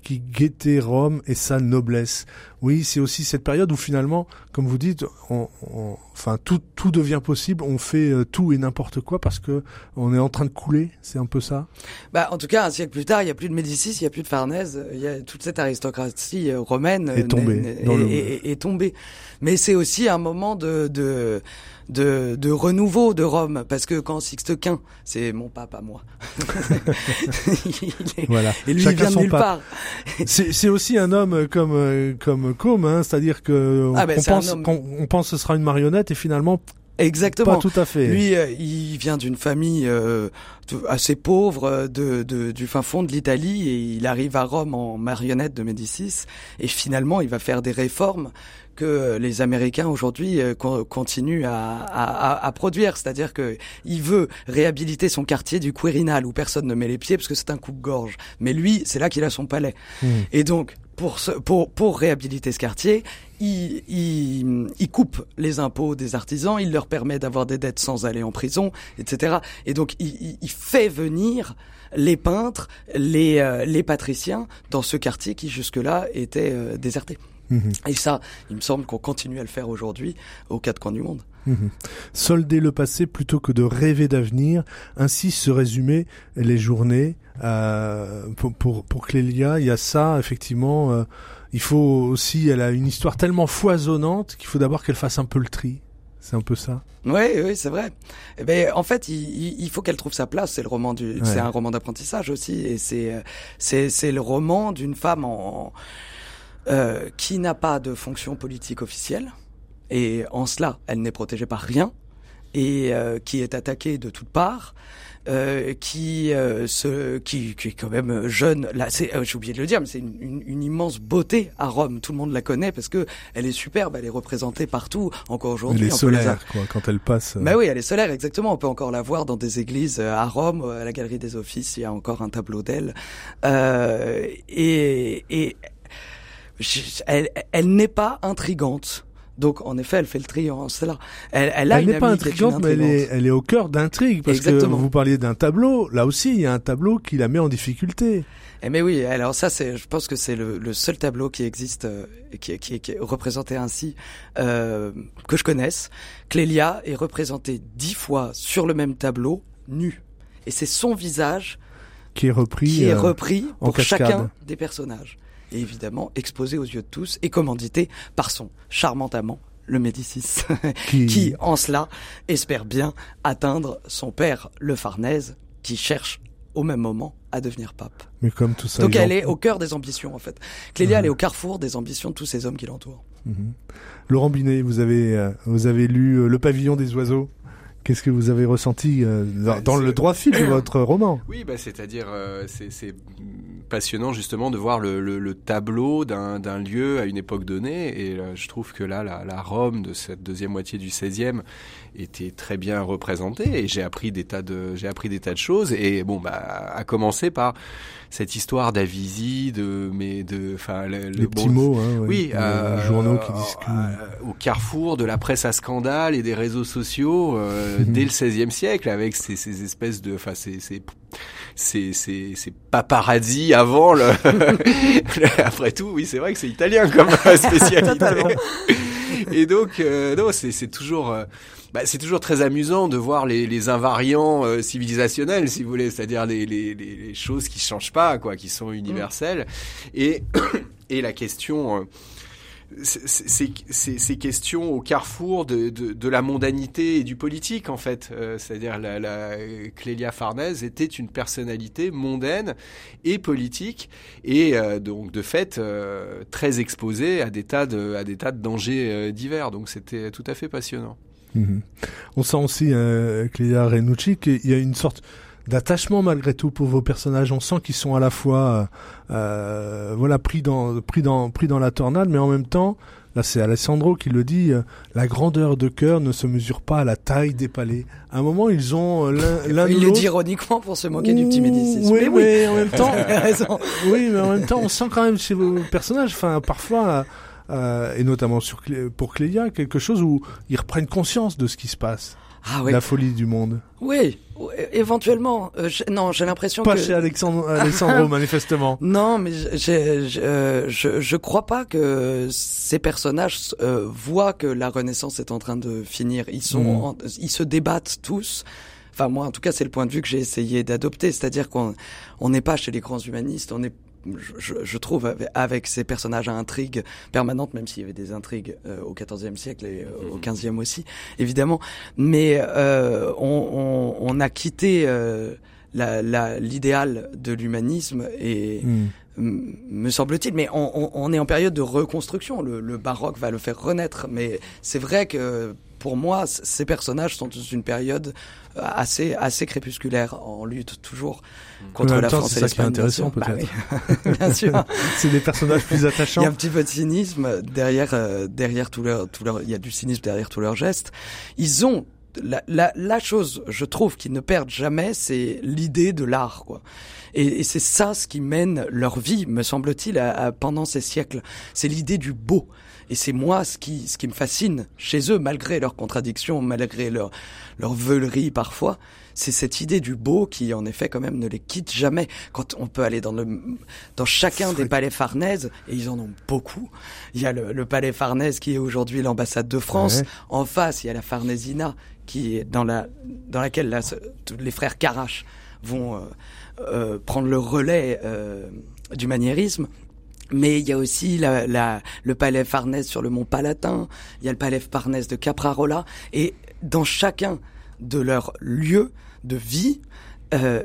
S3: qui guettait Rome et sa noblesse. Oui, c'est aussi cette période où finalement, comme vous dites, on, on- enfin tout, tout devient possible. On fait euh, tout et n'importe quoi parce que on est en train de couler. C'est un peu ça?
S4: Bah, en tout cas, un siècle plus tard, il n'y a plus de Médicis, il n'y a plus de Farnèse, il y a toute cette aristocratie euh, romaine
S3: Est
S4: euh,
S3: tombée dans
S4: est,
S3: le-
S4: est- est tombée. Mais c'est aussi un moment de, de de, de renouveau de Rome, parce que quand Sixte Quint, c'est mon pape à moi, est-
S3: Voilà.
S4: et lui il vient de nulle
S3: pape.
S4: part.
S3: C'est c'est aussi un homme comme euh, comme Com, hein, c'est-à-dire que
S4: Ah ben,
S3: on
S4: c'est un
S3: pense
S4: homme.
S3: qu'on on pense que ce sera une marionnette et finalement
S4: Exactement.
S3: pas tout à fait.
S4: Lui, euh, il vient d'une famille euh, assez pauvre euh, de, de- du fin fond de l'Italie et il arrive à Rome en marionnette de Médicis et finalement il va faire des réformes que les Américains aujourd'hui euh, con- continuent à, à- à- à produire, c'est-à-dire que il veut réhabiliter son quartier du Quirinal où personne ne met les pieds parce que c'est un coupe-gorge. Mais lui, c'est là qu'il a son palais.
S3: Hmm.
S4: Et donc, pour, ce, pour, pour réhabiliter ce quartier, il, il, il coupe les impôts des artisans, il leur permet d'avoir des dettes sans aller en prison, etc. Et donc, il, il- il fait venir les peintres, les, euh, les patriciens dans ce quartier qui jusque-là était euh, déserté.
S3: Mhm.
S4: Et ça, il me semble qu'on continue à le faire aujourd'hui aux quatre coins du monde.
S3: Mhm. Solder le passé plutôt que de rêver d'avenir, ainsi se résumer les journées. Euh, pour, pour, pour Clélia, il y a ça, effectivement. euh, il faut aussi, elle a une histoire tellement foisonnante qu'il faut d'abord qu'elle fasse un peu le tri. C'est un peu ça.
S4: Oui, oui, c'est vrai. Eh ben, en fait, il, il- il faut qu'elle trouve sa place. C'est le roman du,
S3: Ouais.
S4: c'est un roman d'apprentissage aussi, et c'est, euh, c'est, c'est le roman d'une femme en, euh, qui n'a pas de fonction politique officielle, et en cela, elle n'est protégée par rien, et euh, qui est attaquée de toutes parts, euh, qui, euh, se, qui, qui est quand même jeune. Là, c'est, euh, j'ai oublié de le dire, mais c'est une, une, une, immense beauté à Rome. Tout le monde la connaît parce que elle est superbe, elle est représentée partout encore aujourd'hui.
S3: Elle est solaire, quoi, quand elle passe.
S4: Bah oui, elle est solaire, exactement. On peut encore la voir dans des églises à Rome, à la Galerie des Offices. Il y a encore un tableau d'elle. et, et elle, elle n'est pas intrigante donc, en effet, elle fait le tri en cela.
S3: Elle, elle, a elle n'est pas intrigante, mais elle est, elle est au cœur d'intrigue. Parce Exactement. que vous parliez d'un tableau. Là aussi, il y a un tableau qui la met en difficulté.
S4: Eh mais oui, alors ça, c'est, je pense que c'est le, le, seul tableau qui existe, euh, qui, qui, qui, est représenté ainsi, euh, que je connaisse. Clélia est représentée dix fois sur le même tableau, nu. Et c'est son visage
S3: qui est repris,
S4: qui est euh, repris pour chacun des personnages et évidemment exposé aux yeux de tous et commandité par son charmant amant, le Médicis, qui... en cela espère bien atteindre son père, le Farnèse, qui cherche au même moment à devenir pape.
S3: Mais comme tout ça.
S4: Donc elle est au cœur des ambitions en fait. Clélia, elle est au carrefour des ambitions de tous ces hommes qui l'entourent.
S3: Mhm. Laurent Binet, vous avez euh, vous avez lu euh, Le Pavillon des oiseaux. Qu'est-ce que vous avez ressenti euh, dans, bah, le droit fil de votre roman
S1: Oui, bah, c'est-à-dire c'est passionnant justement de voir le, le, le tableau d'un lieu à une époque donnée. Et euh, je trouve que là, la, la, Rome de cette deuxième moitié du 16e était très bien représentée. Et j'ai appris des tas de, j'ai appris des tas de choses. Et bon, bah, à commencer par cette histoire d'Avisi, de, mais de, enfin,
S3: le, les petits mots, hein,
S1: oui,
S3: euh, journaux qui discutent.
S1: Euh, au carrefour de la presse à scandale et des réseaux sociaux euh, dès le 16e siècle, avec ces, ces espèces de, enfin, ces, ces c'est c'est c'est paparazzi avant le, après tout oui c'est vrai que c'est italien comme spécialité et donc euh, non c'est c'est toujours euh, bah, c'est toujours très amusant de voir les, invariants euh, civilisationnels, si vous voulez, c'est-à-dire les, choses qui changent pas, quoi, qui sont universelles. Et, la question, ces, questions au carrefour de, la mondanité et du politique en fait. Euh, c'est-à-dire la, la Clélia Farnèse était une personnalité mondaine et politique et euh, donc de fait euh, très exposée à des tas de dangers divers. Donc c'était tout à fait passionnant.
S3: Mhm. On sent aussi Clélia Renucci qu'il y a une sorte d'attachement malgré tout pour vos personnages. On sent qu'ils sont à la fois euh, voilà pris dans pris dans pris dans la tornade, mais en même temps, là c'est Alessandro qui le dit, euh, la grandeur de cœur ne se mesure pas à la taille des palais. À un moment, ils ont euh, l'un
S4: Il le dit ironiquement pour se moquer du petit Médicis.
S3: Oui, mais, oui. en même temps, oui, mais en même temps, on sent quand même chez vos personnages, enfin parfois. Euh, et notamment sur, pour Clélia, quelque chose où ils reprennent conscience de ce qui se passe. Ah, oui. La folie du monde.
S4: Oui, éventuellement. Euh, non, j'ai l'impression
S3: que... Pas chez Alexandre, Alexandro, manifestement.
S4: Non, mais je, je, je, je, crois pas que ces personnages euh, voient que la Renaissance est en train de finir. Ils sont, mm. ils se débattent tous. Enfin, moi, en tout cas, c'est le point de vue que j'ai essayé d'adopter. C'est-à-dire qu'on on n'est pas chez les grands humanistes, on est je, je, trouve avec, ces personnages à intrigue permanente, même s'il y avait des intrigues euh, au XIVe siècle et euh, au XVe mhm. aussi, évidemment. Mais euh, on, on, on, a quitté euh, l'idéal de l'humanisme et hmm. me semble-t-il, mais on, on, est en période de reconstruction. Le, le baroque va le faire renaître, mais c'est vrai que pour moi, ces personnages sont dans une période assez assez crépusculaire en lutte toujours contre la France
S3: et l'Espagne. C'est ça qui est intéressant bah
S4: peut-être. bien sûr.
S3: c'est des personnages plus attachants.
S4: Il y a un petit peu de cynisme derrière euh, derrière tout leur tout leur il y a du cynisme derrière tous leurs gestes. Ils ont la, la, la chose, je trouve, qu'ils ne perdent jamais, c'est l'idée de l'art, quoi. Et, et c'est ça ce qui mène leur vie, me semble-t-il, pendant ces siècles. C'est l'idée du beau. Et c'est moi ce qui, ce qui me fascine chez eux, malgré leurs contradictions, malgré leur, leur veulerie parfois. C'est cette idée du beau qui, en effet, quand même, ne les quitte jamais. Quand on peut aller dans le, dans chacun des palais Farnèse, et ils en ont beaucoup. Il y a le, palais Farnèse qui est aujourd'hui l'ambassade de France. En face, il y a la Farnésina qui est dans la, dans laquelle les frères Carache vont euh, euh, prendre le relais euh, du maniérisme. Mais il y a aussi la, la, le palais Farnèse sur le mont Palatin, il y a le palais Farnèse de Caprarola, et dans chacun de leurs lieux de vie, euh,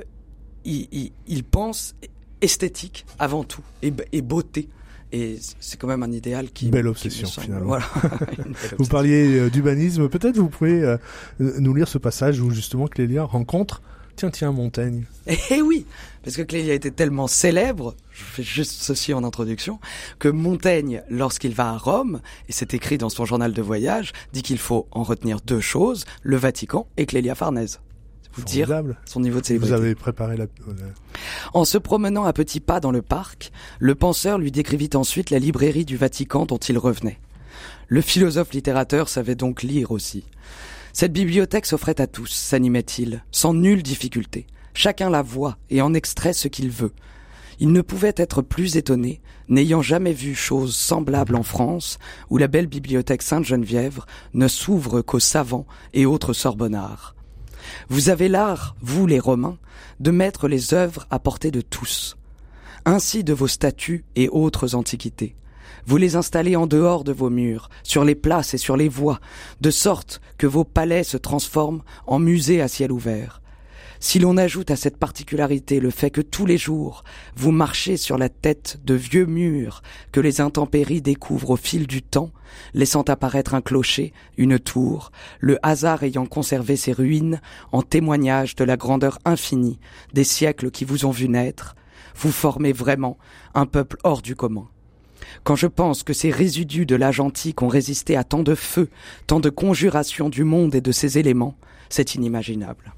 S4: ils, ils, pensent esthétique avant tout, et, et beauté. Et c'est quand même un idéal qui...
S3: Belle obsession finalement. Voilà. vous parliez euh, d'humanisme, peut-être vous pouvez euh, nous lire ce passage où justement Clélia rencontre tiens, tiens, Montaigne.
S4: Eh oui, parce que Clélia était tellement célèbre, je fais juste ceci en introduction, que Montaigne, lorsqu'il va à Rome, et c'est écrit dans son journal de voyage, dit qu'il faut en retenir deux choses, le Vatican et Clélia Farnèse. Vous dire
S3: Formidable.
S4: son niveau de célébrité.
S3: Vous avez préparé la...
S4: En se promenant à petits pas dans le parc, le penseur lui décrivit ensuite la librairie du Vatican dont il revenait. Le philosophe littérateur savait donc lire aussi. Cette bibliothèque s'offrait à tous, s'animait-il, sans nulle difficulté. Chacun la voit et en extrait ce qu'il veut. Il ne pouvait être plus étonné, n'ayant jamais vu chose semblable en France, où la belle bibliothèque Sainte-Geneviève ne s'ouvre qu'aux savants et autres sorbonnards. Vous avez l'art, vous les Romains, de mettre les œuvres à portée de tous. Ainsi de vos statues et autres antiquités. Vous les installez en dehors de vos murs, sur les places et sur les voies, de sorte que vos palais se transforment en musées à ciel ouvert. Si l'on ajoute à cette particularité le fait que tous les jours vous marchez sur la tête de vieux murs que les intempéries découvrent au fil du temps, laissant apparaître un clocher, une tour, le hasard ayant conservé ces ruines en témoignage de la grandeur infinie des siècles qui vous ont vu naître, vous formez vraiment un peuple hors du commun. Quand je pense que ces résidus de l'âge antique ont résisté à tant de feux, tant de conjurations du monde et de ses éléments, c'est inimaginable.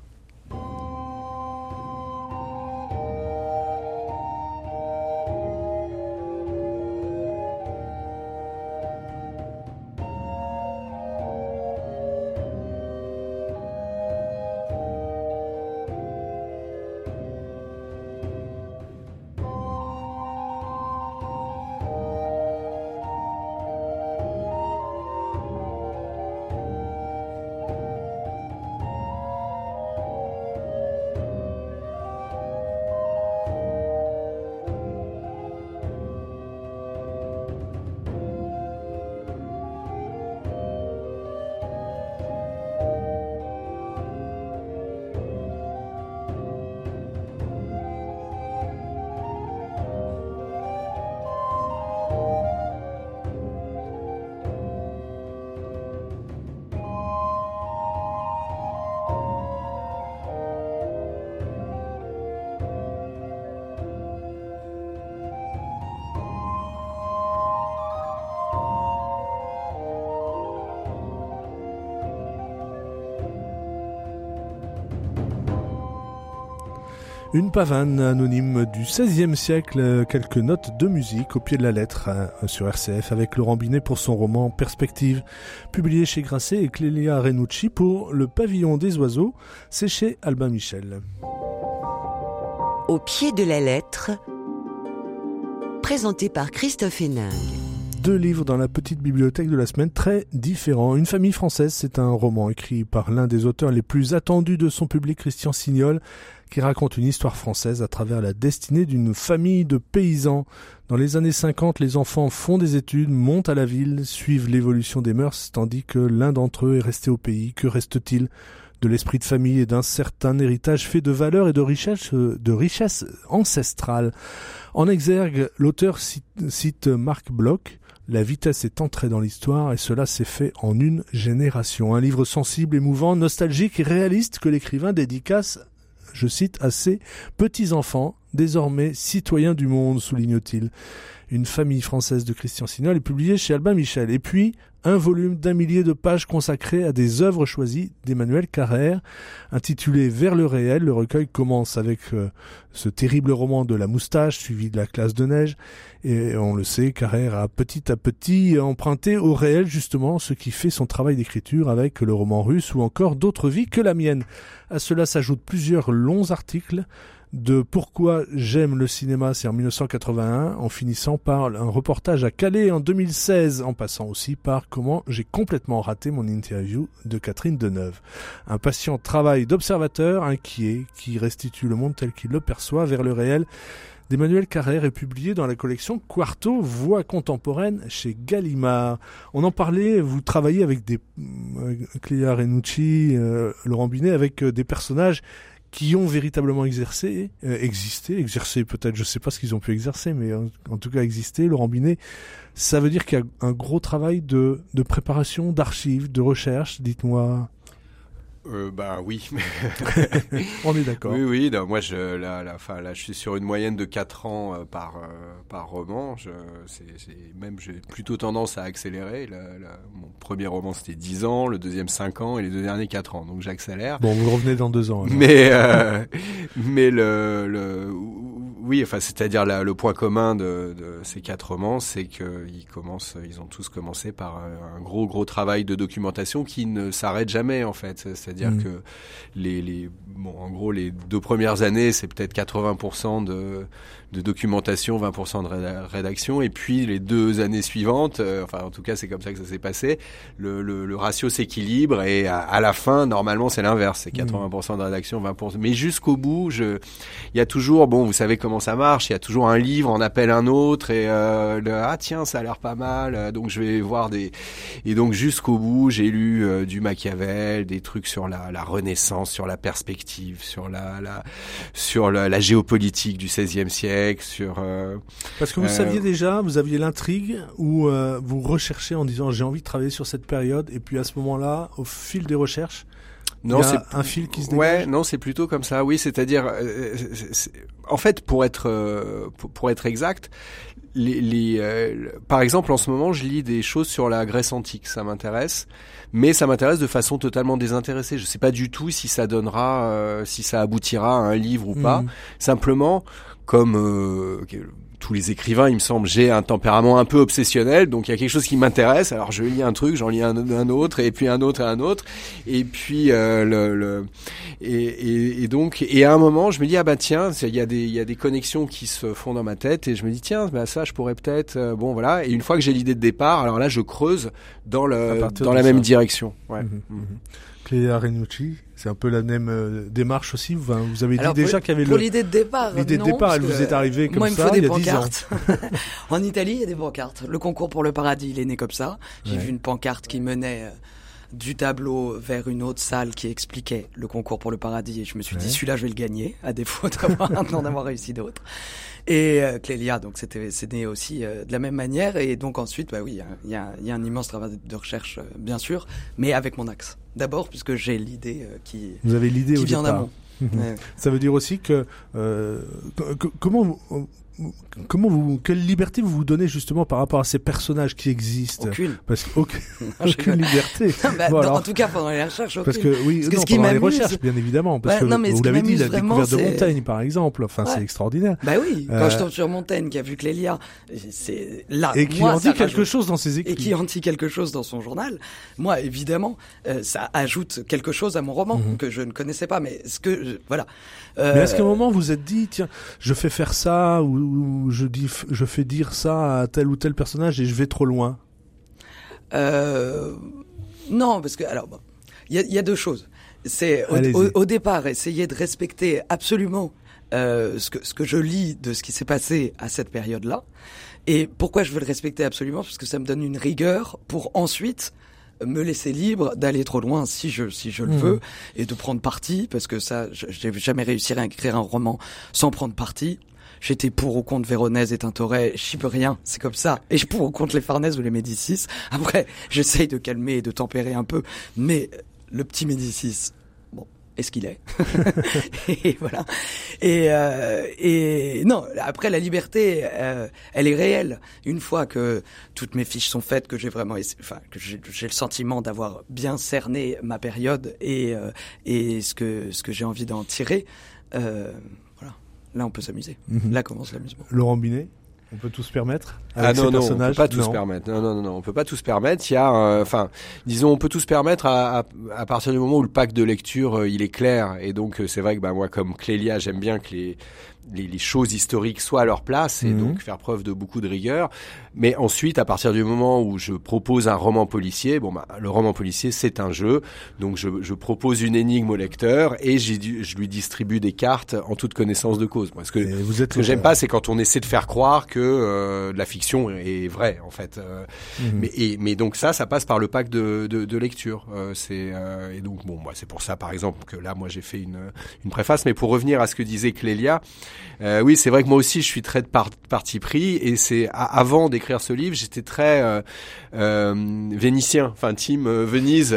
S3: Une pavane anonyme du XVIe siècle, quelques notes de musique au pied de la lettre euh, sur RCF avec Laurent Binet pour son roman Perspective, publié chez Grasset et Clélia Renucci pour Le pavillon des oiseaux, c'est chez Albin Michel.
S2: Au pied de la lettre, présenté par Christophe Héningue.
S3: Deux livres dans la petite bibliothèque de la semaine très différents. Une famille française, c'est un roman écrit par l'un des auteurs les plus attendus de son public, Christian Signol, qui raconte une histoire française à travers la destinée d'une famille de paysans. Dans les années 50, les enfants font des études, montent à la ville, suivent l'évolution des mœurs, tandis que l'un d'entre eux est resté au pays. Que reste-t-il de l'esprit de famille et d'un certain héritage fait de valeurs et de richesses de richesse ancestrales? En exergue, l'auteur cite, cite Marc Bloch, la vitesse est entrée dans l'histoire et cela s'est fait en une génération. Un livre sensible, émouvant, nostalgique et réaliste que l'écrivain dédicace, je cite, à ses petits-enfants, désormais citoyens du monde, souligne-t-il. Une famille française de Christian Signol est publiée chez Albin Michel. Et puis, un volume d'un millier de pages consacrées à des œuvres choisies d'Emmanuel Carrère, intitulé Vers le réel. Le recueil commence avec euh, ce terrible roman de la moustache, suivi de la classe de neige. Et on le sait, Carrère a petit à petit emprunté au réel justement ce qui fait son travail d'écriture avec le roman russe ou encore d'autres vies que la mienne. À cela s'ajoutent plusieurs longs articles de Pourquoi j'aime le cinéma, c'est en 1981, en finissant par un reportage à Calais en 2016, en passant aussi par comment j'ai complètement raté mon interview de Catherine Deneuve. Un patient travail d'observateur inquiet qui restitue le monde tel qu'il le perçoit vers le réel d'Emmanuel Carrère est publié dans la collection Quarto Voix contemporaine chez Gallimard. On en parlait, vous travaillez avec des euh, Cléa Renucci, euh, Laurent Binet, avec euh, des personnages qui ont véritablement exercé, euh, existé, exercé peut-être, je sais pas ce qu'ils ont pu exercer, mais en, en tout cas existé, Laurent Binet, ça veut dire qu'il y a un gros travail de, de préparation, d'archives, de recherche, dites-moi.
S1: Euh, bah oui.
S3: On est d'accord.
S1: Oui, oui. non, moi, je, là, là, enfin, là, je suis sur une moyenne de 4 ans euh, par, euh, par roman. Je, c'est, c'est, même, j'ai plutôt tendance à accélérer. Là, là, mon premier roman, c'était 10 ans, le deuxième 5 ans et les deux derniers 4 ans. Donc, j'accélère.
S3: Bon, vous revenez dans deux ans. alors.
S1: Mais, euh, mais le, le, oui, enfin, c'est-à-dire le point commun de, de ces quatre romans, c'est qu'ils commencent, ils ont tous commencé par un gros, gros travail de documentation qui ne s'arrête jamais, en fait. C'est-à-dire
S3: Mhm.
S1: que les, les, bon, en gros, les deux premières années, c'est peut-être 80% de, de documentation, 20% de réda- rédaction, et puis les deux années suivantes, euh, enfin, en tout cas, c'est comme ça que ça s'est passé. Le, le, le ratio s'équilibre et à, à la fin, normalement, c'est l'inverse, c'est 80% de rédaction, 20%. Mais jusqu'au bout, je, il y a toujours, bon, vous savez comment ça marche, il y a toujours un livre, on appelle un autre et euh, le, ah tiens, ça a l'air pas mal, euh, donc je vais voir des et donc jusqu'au bout, j'ai lu euh, du Machiavel, des trucs sur la, la Renaissance, sur la perspective, sur la, la sur la, la géopolitique du XVIe siècle, sur euh,
S3: Parce que vous
S1: Euh,
S3: saviez déjà, vous aviez l'intrigue ou euh, vous recherchez en disant j'ai envie de travailler sur cette période et puis à ce moment-là, au fil des recherches,
S1: non,
S3: il y
S1: c'est
S3: a un fil qui se
S1: Ouais,
S3: dégage?
S1: non, c'est plutôt comme ça. Oui, c'est-à-dire, euh, c'est- c'est- en fait, pour être euh, pour, pour être exact, les, les euh, le- par exemple, en ce moment, je lis des choses sur la Grèce antique. Ça m'intéresse, mais ça m'intéresse de façon totalement désintéressée. Je sais pas du tout si ça donnera, si ça aboutira à un livre ou pas.
S3: Mhm.
S1: Simplement, comme euh, tous les écrivains, il me semble, j'ai un tempérament un peu obsessionnel, donc il y a quelque chose qui m'intéresse. Alors je lis un truc, j'en lis un, un autre, et puis un autre et un autre, et puis euh, le, le et, et, et donc et à un moment, je me dis ah bah tiens, il y a des il y a des connexions qui se font dans ma tête, et je me dis tiens, bah ça je pourrais peut-être euh, bon voilà. Et une fois que j'ai l'idée de départ, alors là je creuse dans le dans la
S3: ça.
S1: même direction. Ouais.
S3: Mhm. Cléa Renucci, c'est un peu la même euh, démarche aussi. Vous, vous avez dit
S4: Alors,
S3: déjà qu'il y avait
S4: Pour
S3: le.
S4: l'idée de départ.
S3: l'idée de départ, elle vous est arrivée comme
S4: moi, il me
S3: ça,
S4: faut des
S3: il y a 10 ans.
S4: pancartes. en Italie, il y a des pancartes. Le concours pour le paradis, il est né comme ça. J'ai
S3: Ouais.
S4: vu une pancarte qui menait euh, du tableau vers une autre salle qui expliquait le concours pour le paradis et je me suis dit celui-là je vais le gagner à défaut d'avoir réussi d'autres. Et euh, Clélia, donc c'était c'est né aussi euh, de la même manière et donc ensuite bah oui il y a, il y a un immense travail de recherche euh, bien sûr, mais avec mon axe. D'abord puisque j'ai l'idée qui
S3: Vous avez l'idée
S4: qui vient en
S3: départ.
S4: amont. Ouais.
S3: Ça veut dire aussi que euh, co- comment comment vous quelle liberté vous vous donnez justement par rapport à ces personnages qui existent?
S4: Aucune.
S3: Parce qu'aucune aucune liberté.
S4: Bah,
S3: Bon,
S4: dans-
S3: alors,
S4: en tout cas pendant les recherches.
S3: Parce
S4: aucune.
S3: que oui,
S4: Parce que
S3: non,
S4: ce qui
S3: pendant les recherches, bien évidemment, parce
S4: Ouais,
S3: que
S4: non, mais ce
S3: vous l'avez dit, la découverte de Montaigne, par exemple. Enfin,
S4: Ouais.
S3: c'est extraordinaire.
S4: Bah oui, quand
S3: Euh,
S4: je tombe sur Montaigne qui a vu Clélia, c'est là.
S3: Et qui
S4: moi,
S3: en dit quelque
S4: rajoute-
S3: chose dans ses écrits.
S4: Et qui en dit quelque chose dans son journal. Moi, évidemment, euh, ça ajoute quelque chose à mon roman
S3: Mhm.
S4: que je ne connaissais pas. Mais ce que, je- voilà.
S3: Mais
S4: Euh,
S3: est-ce qu'à un moment vous vous êtes dit, tiens, je fais faire ça ou, ou je dis, je fais dire ça à tel ou tel personnage et je vais trop loin
S4: Euh, non, parce que alors il y a, il y a deux choses. C'est au,
S3: Allez-y.
S4: au- au départ essayer de respecter absolument euh, ce que ce que je lis de ce qui s'est passé à cette période-là. Et pourquoi je veux le respecter absolument? Parce que ça me donne une rigueur pour ensuite me laisser libre d'aller trop loin si je si je le
S3: Mhm.
S4: veux et de prendre parti parce que ça je- j'ai jamais réussi à écrire un roman sans prendre parti. J'étais pour ou contre Véronèse et Tintoret, j'y peux rien, c'est comme ça. Et je pour ou contre les Farnèse ou les Médicis. Après, j'essaye de calmer et de tempérer un peu, mais le petit Médicis, bon, est-ce qu'il est, Et voilà. Et, euh, et non, après la liberté, euh, elle est réelle. Une fois que toutes mes fiches sont faites, que j'ai vraiment, enfin, que j'ai le sentiment d'avoir bien cerné ma période et euh, et ce que ce que j'ai envie d'en tirer, euh. Là, on peut s'amuser.
S3: Mhm.
S4: Là commence l'amusement.
S3: Laurent Binet, on peut tout se permettre
S1: Ah
S3: avec
S1: non,
S3: ces
S1: non, on peut pas tout
S3: Non.
S1: se permettre. Non, non, non, non, on peut pas tout se permettre. Il y a, euh, enfin, disons, on peut tout se permettre à, à, à partir du moment où le pack de lecture euh, il est clair. Et donc, euh, c'est vrai que bah, moi, comme Clélia, j'aime bien que les, les, les choses historiques soient à leur place et
S3: Mhm.
S1: donc faire preuve de beaucoup de rigueur. Mais ensuite, à partir du moment où je propose un roman policier, bon, bah, le roman policier, c'est un jeu. Donc, je, je propose une énigme au lecteur et je lui distribue des cartes en toute connaissance de cause. Parce que
S3: Et vous êtes
S1: ce que j'aime pas, c'est quand on essaie de faire croire que euh, la fiction est vraie, en fait. Euh,
S3: Mhm.
S1: mais, et, mais donc ça, ça passe par le pack de, de, de lecture. Euh, c'est euh, et donc bon, moi c'est pour ça, par exemple, que là, moi j'ai fait une une préface. Mais pour revenir à ce que disait Clélia, Euh, oui, c'est vrai que moi aussi, je suis très de par- parti pris. Et c'est avant d'écrire ce livre, j'étais très euh, euh, vénitien, enfin team euh, Venise,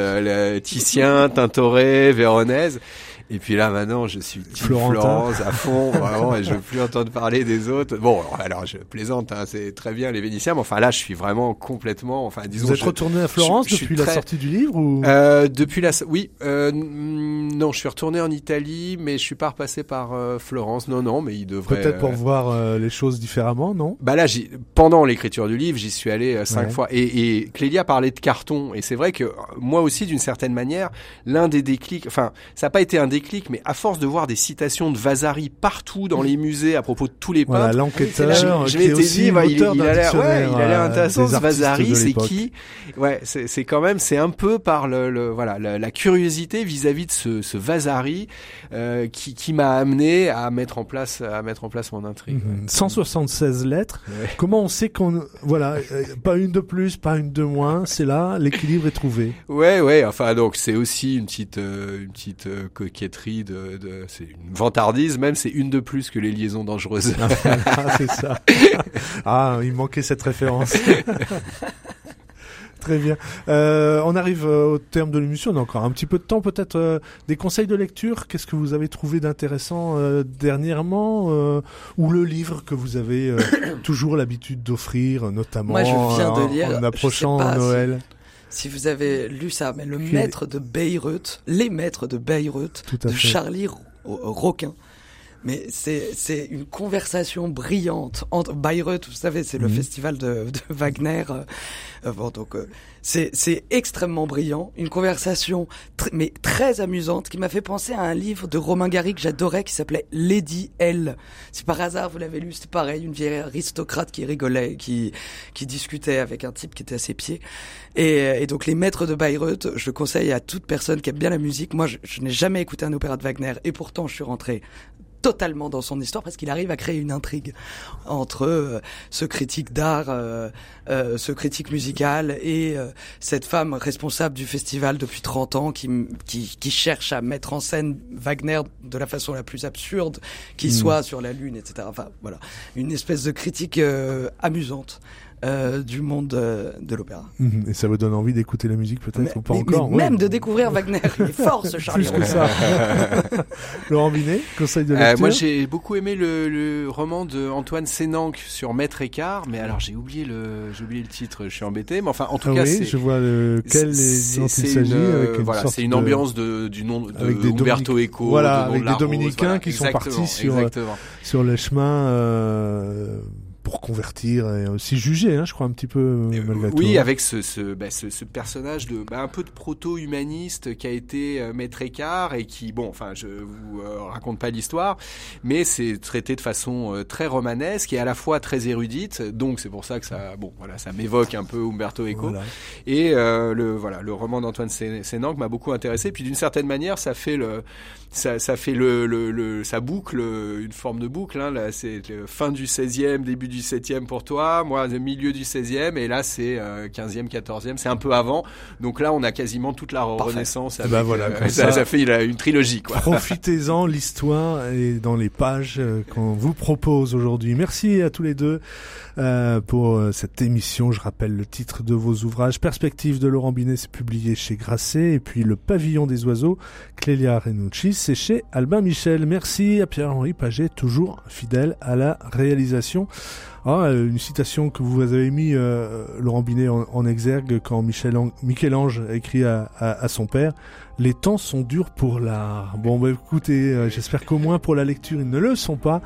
S1: Titien, Tintoret, Véronèse. Et puis là, maintenant, je suis team
S3: Florentin.
S1: Florence à fond, vraiment, et je veux plus entendre parler des autres. Bon, alors je plaisante, hein, c'est très bien les Vénitiens, mais enfin là, je suis vraiment complètement, enfin disons.
S3: Vous êtes
S1: je-
S3: retourné à Florence
S1: je- je suis
S3: depuis la sortie du livre ou?
S1: Euh, depuis la, oui, euh, non, je suis retourné en Italie, mais je suis pas repassé par euh, Florence. Non, non, mais il devrait.
S3: peut-être pour
S1: euh,
S3: voir euh, les choses différemment, non?
S1: Bah là, pendant l'écriture du livre, j'y suis allé cinq
S3: Ouais.
S1: fois. Et, et Clélia parlait de carton, et c'est vrai que moi aussi, d'une certaine manière, l'un des déclics, enfin, ça n'a pas été un déclic, mais à force de voir des citations de Vasari partout dans les musées à propos de tous les
S3: Voilà,
S1: peintres.
S3: l'enquêteur
S1: Je, je m'étais dit, bah, il, a l'air, ouais,
S3: dictionnaire,
S1: il a l'air
S3: euh,
S1: intéressant.
S3: des
S1: Ce Vasari, c'est qui Ouais, c'est quand même, c'est un peu par le, le- voilà, la, la curiosité vis-à-vis de ce, ce Vasari euh, qui, qui m'a amené à mettre en place, à mettre en place mon intrigue.
S3: Mhm. 176 lettres.
S1: Ouais.
S3: Comment on sait qu'on voilà, euh, pas une de plus, pas une de moins, c'est là l'équilibre est trouvé.
S1: Ouais, ouais. Enfin, donc c'est aussi une petite, euh, une petite euh, coquetterie de, de c'est une vantardise même. C'est une de plus que les liaisons dangereuses.
S3: Ah, c'est ça. Ah, il manquait cette référence. Très bien. Euh, on arrive euh, au terme de l'émission. On a encore un petit peu de temps, peut-être euh, des conseils de lecture. Qu'est-ce que vous avez trouvé d'intéressant euh, dernièrement, euh, ou le livre que vous avez euh, toujours l'habitude d'offrir, notamment
S4: Moi, je viens de
S3: en-
S4: lire,
S3: en
S4: je
S3: approchant
S4: sais pas si-
S3: Noël.
S4: Si vous avez lu ça, mais le maître de Beyrouth, les maîtres de
S3: à
S4: de. Charlie Ro- Roquin. Mais c'est c'est une conversation brillante entre Bayreuth, vous savez, c'est le
S3: Mhm.
S4: festival de, de Wagner. euh, bon, donc euh, c'est c'est extrêmement brillant, une conversation tr- mais très amusante qui m'a fait penser à un livre de Romain Gary que j'adorais qui s'appelait Lady L. Si par hasard vous l'avez lu, c'était pareil, une vieille aristocrate qui rigolait, qui qui discutait avec un type qui était à ses pieds. Et, euh, et donc les maîtres de Bayreuth, je le conseille à toute personne qui aime bien la musique. Moi, je, je n'ai jamais écouté un opéra de Wagner et pourtant je suis rentré totalement dans son histoire parce qu'il arrive à créer une intrigue entre euh, ce critique d'art, euh, euh, ce critique musical et euh, cette femme responsable du festival depuis 30 ans qui, qui, qui cherche à mettre en scène Wagner de la façon la plus absurde qui
S3: Mm.
S4: soit sur la lune, etc. Enfin voilà, une espèce de critique euh, amusante euh, du monde euh, de l'opéra.
S3: Mhm. Et ça vous donne envie d'écouter la musique, peut-être, ou pas
S4: mais-
S3: encore
S4: mais
S3: ouais.
S4: Même de découvrir Wagner, il est fort ce Charlie
S3: Plus que ça. Laurent Binet, conseil de
S1: Euh,
S3: lecture.
S1: moi, j'ai beaucoup aimé le, le roman de Antoine Sénanque sur Maître Écart, mais alors j'ai oublié le, j'ai oublié le titre. Je suis embêté, mais enfin, en tout
S3: Ah
S1: cas,
S3: oui,
S1: c'est
S3: je vois lequel il
S1: c'est
S3: s'agit.
S1: une, voilà, c'est ambiance de, du nom de
S3: avec des
S1: Umberto
S3: Dominic-
S1: Eco,
S3: voilà,
S1: de
S3: avec des Dominicains
S1: Rose,
S3: qui sont partis sur, sur les chemins euh, pour convertir et aussi juger, hein, je crois un petit peu euh, malgré tout.
S1: Oui,
S3: hein.
S1: avec ce, ce, bah, ce, ce personnage de bah, un peu de proto-humaniste qui a été euh, maître écart et qui, bon, enfin, je vous euh, raconte pas l'histoire, mais c'est traité de façon euh, très romanesque et à la fois très érudite. Donc c'est pour ça que ça, bon, voilà, ça m'évoque un peu Umberto Eco.
S3: Voilà.
S1: Et euh, le voilà, le roman d'Antoine Sé- Sénanque m'a beaucoup intéressé. Puis d'une certaine manière, ça fait le, ça, ça fait le, le, le- ça boucle une forme de boucle. Hein. Là, c'est le fin du 16e, début du 7e pour toi. Moi, le milieu du 16e. Et là, c'est euh, 15e, 14e. C'est un peu avant. Donc là, on a quasiment toute la Renaissance.
S3: Eh ben
S1: avec,
S3: voilà,
S1: euh,
S3: comme
S1: ça,
S3: ça.
S1: ça fait une, une trilogie, quoi.
S3: Profitez-en, l'histoire est dans les pages euh, qu'on vous propose aujourd'hui. Merci à tous les deux euh, pour euh, cette émission. Je rappelle le titre de vos ouvrages. Perspective de Laurent Binet, c'est publié chez Grasset. Et puis Le Pavillon des Oiseaux, Clélia Renucci, c'est chez Albin Michel. Merci à Pierre-Henri Paget, toujours fidèle à la réalisation. Ah, euh, une citation que vous avez mis, euh, Laurent Binet, en, exergue quand Michel Ang- Michel-Ange a écrit à son père les temps sont durs pour l'art. Bon, bah écoutez, euh, j'espère qu'au moins pour la lecture, ils ne le sont pas.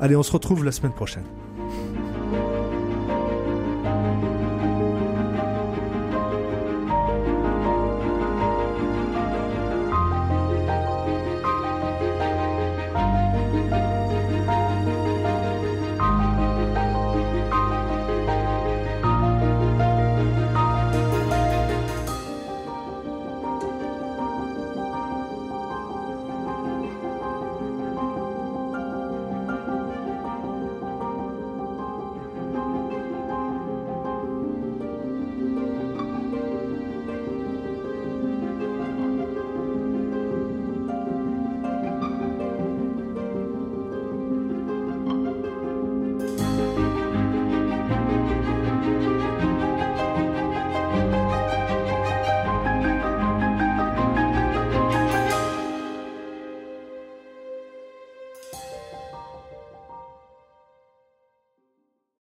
S3: Allez, on se retrouve la semaine prochaine.